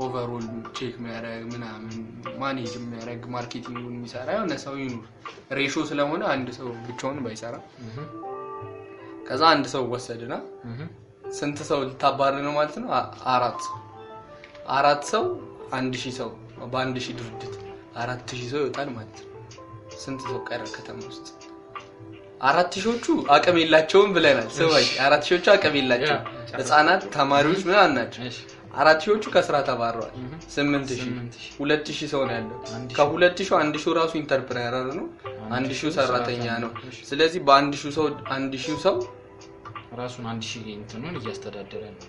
overall check የሚያደርግ ምናምን manage የሚያደርግ marketing ኡን የሚሰራ የሆነ ሰው ይኑር። ratio ስለሆነ አንድ ሰው ብቻውን ባይሰራ። ከዛ አንድ ሰው ወሰድና ስንት ሰው ልታባር ነው ማለት ነው? አራት ሰው። አራት ሰው አንድ ሺህ ሰው በአንድ ሺህ ድርጅት አራት ሺህ ሰው ይወጣል ማለት ነው። ስንት ሰው ቀረ ከተማ ውስጥ አራት ሺዎቹ አቅም የላቸውም ብለናል። ስማኝ አራት ሺዎቹ አቅም የላቸውም
ያ፣
ህጻናት ተማሪዎች ምናምን ናቸው። አራት ሺዎቹ ከስራ ተባረዋል። ስምንት ሺህ ሁለት ሺህ ሰው ነው ያለው። ከሁለት ሺህ አንድ ሺህ ራሱ ኢንተርፕረነር ነው። አንድ ሺህ ሰራተኛ ነው። ስለዚህ በአንድ ሺህ ሰው አንድ ሺህ ሰው
ራሱን አንድ ሺህ እንትኑን እያስተዳደረ ነው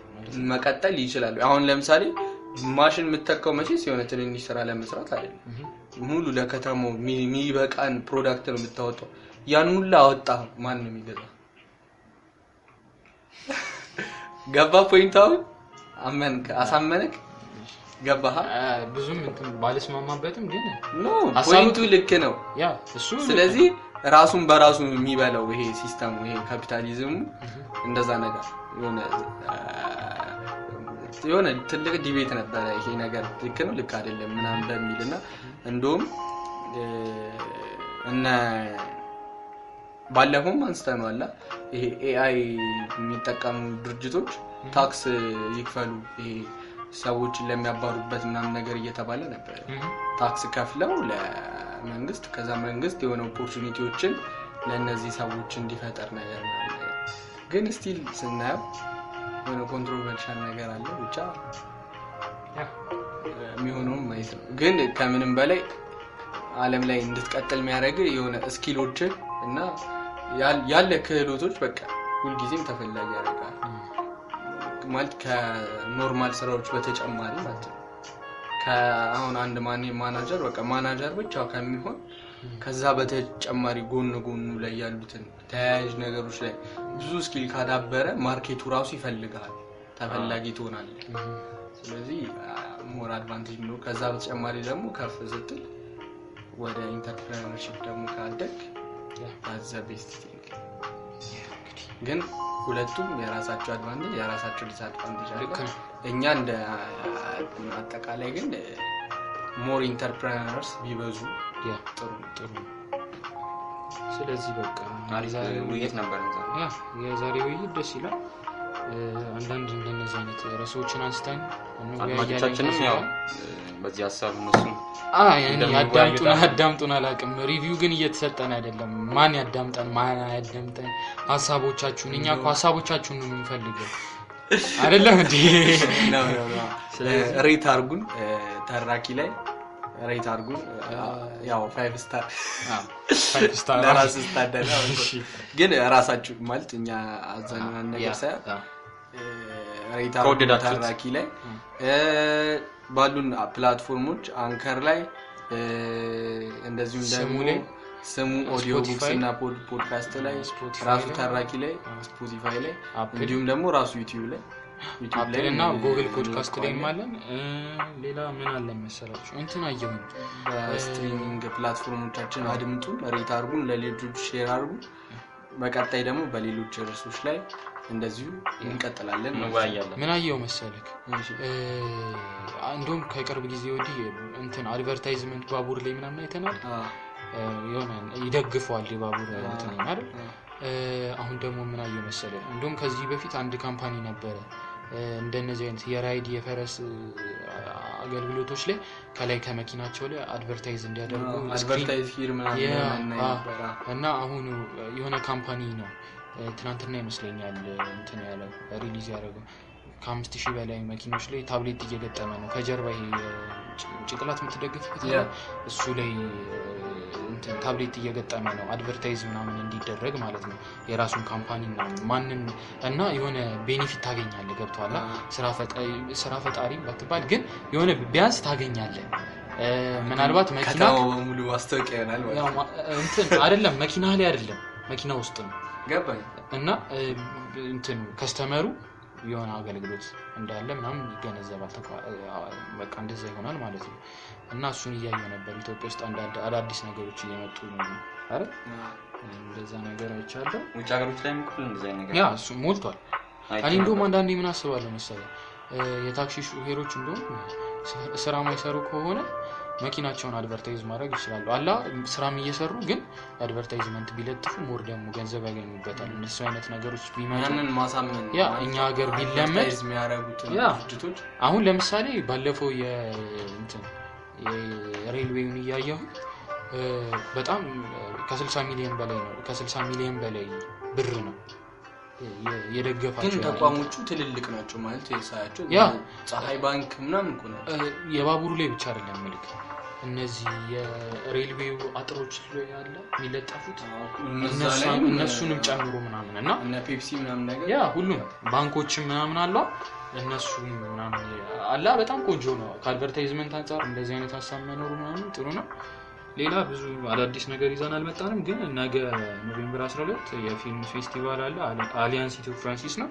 መቀጠል ይችላሉ። አሁን ለምሳሌ ማሽን የምተካው መቼስ የሆነ ትንንሽ ስራ ለመስራት አይደለም። ሙሉ ለከተማው የሚ- የሚበቃን product ነው የምታወጣው ያን ሁላ አወጣ ማን ነው የሚገዛ ገባ አሁን? አመንክ? አሳመነክ ገባህ?
ብዙም እንትን ባልስማማበትም ግን
no
point
ኡ ልክ ነው።
ያ እሱ
ስለዚህ ራሱን በራሱ የሚበላው ይሄ system ኡ ይሄ ካፒታሊዝሙ እንደዛ ነገር የሆነ የሆነ ትልቅ debate ነበረ ይሄ ነገር። ልክ ነው ልክ አይደለም ምናምን በሚል እና እንደውም እነ ባለፈውም አንስተነዋል ይሄ AI የሚጠቀሙ ድርጅቶች ታክስ ይክፈሉ ይሄ ሰዎችን ለሚያባሩበት ምናምን ነገር እየተባለ ነበር። ታክስ ከፍለው ለመንግስት ከዛ መንግስት የሆነ opportunity ዎችን ለእነዚህ ሰዎች እንዲፈጠር ነገር ግን still ስናየው የሆነ controversial ነገር አለ ብቻ የሚሆነውም ማየት ነው። ግን ከምንም በላይ አለም ላይ እንድትቀጥል የሚያደርግ የሆነ skill ኦችን እና ያለ ክህሎቶች በቃ ሁልጊዜም ተፈላጊ ያደርጋል ማለት ከ normal ስራዎች በተጨማሪ ማለት ነው ከአሁን አንድ mana- manager በቃ ማናጀር ብቻ ከሚሆን ከዛ በተጨማሪ ጎን ጎኑ ላይ ያሉትን ተያያዥ ነገሮች ላይ ብዙ skill ካዳበረ market ኡ ራሱ ይፈልጋል፣ ተፈላጊ ትሆናለህ። ስለዚህ more advantage ነው። ከዛ በተጨማሪ ደግሞ ከፍ ስትል ወደ entrepreneurship ደግሞ ካደግ ግን ሁለቱም የራሳቸው advantage የራሳቸው disadvantage አለ። እኛ እንደ አጠቃላይ ግን more entrepreneurs ቢበዙ
ያ
ጥሩ
ጥሩ ስለዚህ በቃ
ውይይት ነበር
የዛሬ ውይይት ደስ ይላል። አንዳንድ እንደነዚህ አይነት ርዕሶችን አንስተን
አድማጮቻችንም ያው በዚህ ሀሳብ እነሱም
ያዳምጡን አዳምጡን አላውቅም። review ግን እየተሰጠን አይደለም። ማን ያዳምጠን ማን አያዳምጠን? ሀሳቦቻችሁን እኛ እኮ ሀሳቦቻችሁን ነው የምንፈልገው አይደለም እንዴ?
rate አርጉን ተራኪ ላይ rate አርጉን። ያው
five star
ለራስ ስታደላ ግን ራሳችሁ ማለት እኛ አብዛኛውን ነገር ሳይሆን ተራኪ ላይ ባሉን platform ኦች Anchor ላይ እንደዚሁም ደግሞ ስሙ audio
books
እና pod- podcast ላይ ራሱ ተራኪ ላይ Spotify ላይ እንዲሁም ደግሞ ራሱ YouTube ላይ
እና Google Podcast ላይ አለን። ሌላ ምን አለ መሰላችሁ? እንትን አየሁኝ።
በ streaming platform ኦቻችን አድምጡ፣ rate አርጉን፣ ለሌሎች share አርጉ። በቀጣይ ደግሞ በሌሎች ርዕሶች ላይ እንደዚሁ እንቀጥላለን
ምን አየው መሰለክ?
እሺ።
እ፣ እንዲሁም ከቅርብ ጊዜ ወዲህ እንትን advertisement ባቡር ላይ ምናምን አይተናል። የሆነ ይደግፈዋል የባቡር እንትን አይደል? አሁን ደግሞ ምን አየው መሰለ እንዲሁም ከዚህ በፊት አንድ company ነበረ። እንደነዚህ አይነት የ ride የፈረስ አገልግሎቶች ላይ ከላይ ከመኪናቸው ላይ advertise እንዲያደርጉ እና አሁን የሆነ company ነው ትናንትና ይመስለኛል እንትን ያለው release ያደረገው። ከአምስት ሺህ በላይ መኪኖች ላይ ታብሌት እየገጠመ ነው። ከጀርባ ይሄ እ፣ ጭ- ጭንቅላት የምትደግፍበት እሱ ላይ ታብሌት እየገጠመ ነው። advertise ምናምን እንዲደረግ ማለት ነው። የራሱን company ማንም እና የሆነ benefit ታገኛለህ። ገብቶሃል? ስራ ፈጣሪ ባትባል ግን የሆነ ቢያንስ ታገኛለህ። ምናልባት መኪና
በሙሉ ማስታወቂያ ይሆናል
አይደለም መኪና ላይ አይደለም። መኪና ውስጥ ነው
ገባኝ።
እና እንትን ከስተመሩ የሆነ አገልግሎት እንዳለ ምናምን ይገነዘባል በቃ እንደዛ ይሆናል ማለት ነው። እና እሱን እያየሁ ነበር። ኢትዮጵያ ውስጥ አንዳንድ አዳዲስ ነገሮች እየመጡ ነው አይደል
አ፣
እንደዛ ነገር አይቻለሁ።
ውጭ ሀገሮች ላይ
yeah እሱ ሞልቷል። እኔ እንደውም አንዳንዴ ምን አስባለሁ መሰለህ የታክሲ ሹፌሮች እንደውም ስራ ማይሰሩ ከሆነ መኪናቸውን advertise ማድረግ ይችላሉ አላ ስራም እየሰሩ ግን advertisement ቢለጥፉ more ደግሞ ገንዘብ ያገኙበታል እንደሱ አይነት ነገሮች ቢመጡ
ያንን ማሳመን
ያ እኛ ሀገር ቢለመድ
ድርጅቶች
አሁን ለምሳሌ ባለፈው የእንትን የ railway ውን እያየሁ በጣም ከ60 ሚሊዮን በላይ ነው ከ60 ሚሊዮን በላይ ብር ነው
ግን
የደገፋቸው ያለ።
ተቋሞቹ ትልልቅ ናቸው ማለት የሳያቸው
ያ።
ፀሐይ ባንክ ምናምን
የባቡሩ ላይ ብቻ አይደለም ምልክ እነዚህ የ railway ው አጥሮች ላይ ያለ የሚለጠፉት እነሱንም ጨምሮ ምናምን እና
ፔፕሲ ምናምን ነገር
ያ ሁሉም ባንኮችም ምናምን አሉ እነሱ ምናምን አላ በጣም ቆንጆ ነው። ከ advertisement አንጻር እንደዚህ አይነት ሀሳብ መኖሩ ምናምን ጥሩ ነው። ሌላ ብዙ አዳዲስ ነገር ይዘን አልመጣንም፣ ግን ነገ November 12 የፊልም ፌስቲቫል አለ። Alli- Alliance Ethio-Française ነው።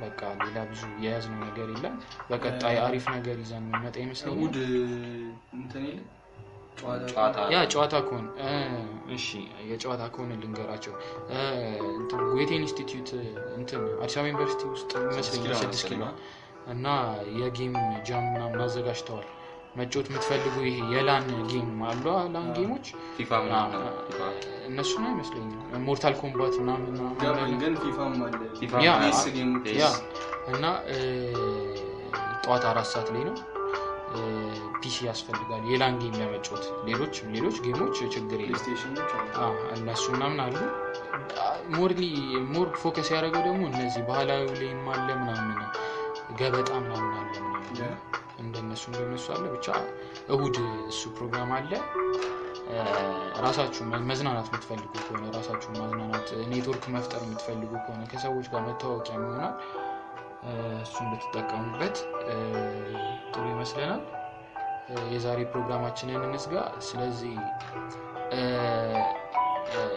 በቃ ሌላ ብዙ የያዝነው ነገር የለም። በቀጣይ አሪፍ ነገር ይዘን የምንመጣ ይመስለኛል። ያ ጨዋታ ከሆነ እሺ የጨዋታ ከሆነ ልንገራቸው እ፣ እንትን Goethe Institute እንትን አዲስ አበባ ዩኒቨርሲቲ ውስጥ ይመስለኛል ስድስት ኪሎ እና የ game jam ምናምን አዘጋጅተዋል። መጫወት የምትፈልጉ ይሄ የ LAN game አሉ? LAN game
ኦች? FIFA ምናምን FIFA።
እነሱ ነው ይመስለኛል
Mortal
Kombat እና ጠዋት አራት ሰዓት ላይ ነው። PC ያስፈልጋል። የ LAN game ለመጫወት ሌሎች ሌሎች
game ኦች
ችግር እነሱ ምናምን አሉ። morely more focus ያደረገው ደግሞ እነዚህ ባህላዊ ላይም አለ ምናምን ገበጣ ምናምን እንደነሱ እንደነሱ አለ። ብቻ እሁድ እሱ ፕሮግራም አለ። ራሳችሁ መዝናናት የምትፈልጉ ከሆነ ራሳችሁ ማዝናናት ኔትወርክ መፍጠር የምትፈልጉ ከሆነ ከሰዎች ጋር መታወቂያ ይሆናል። እሱን ብትጠቀሙበት ጥሩ ይመስለናል። የዛሬ ፕሮግራማችንን እንዝጋ። ስለዚህ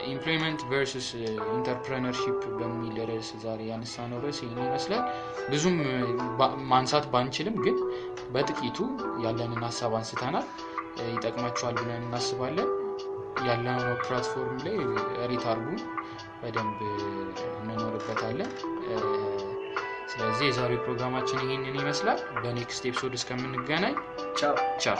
employment versus entrepreneurship በሚል ርዕስ ዛሬ ያነሳነው ርዕስ ይህን ይመስላል። ብዙም ባ- ማንሳት ባንችልም ግን በጥቂቱ ያለንን ሀሳብ አንስተናል። ይጠቅማችኋል ብለን እናስባለን። ያለነው platform ላይ rate አድርጉ፣ በደንብ እንኖርበታለን። ስለዚህ የዛሬው ፕሮግራማችን ይህንን ይመስላል። በ next episode እስከምንገናኝ
ቻው
ቻው።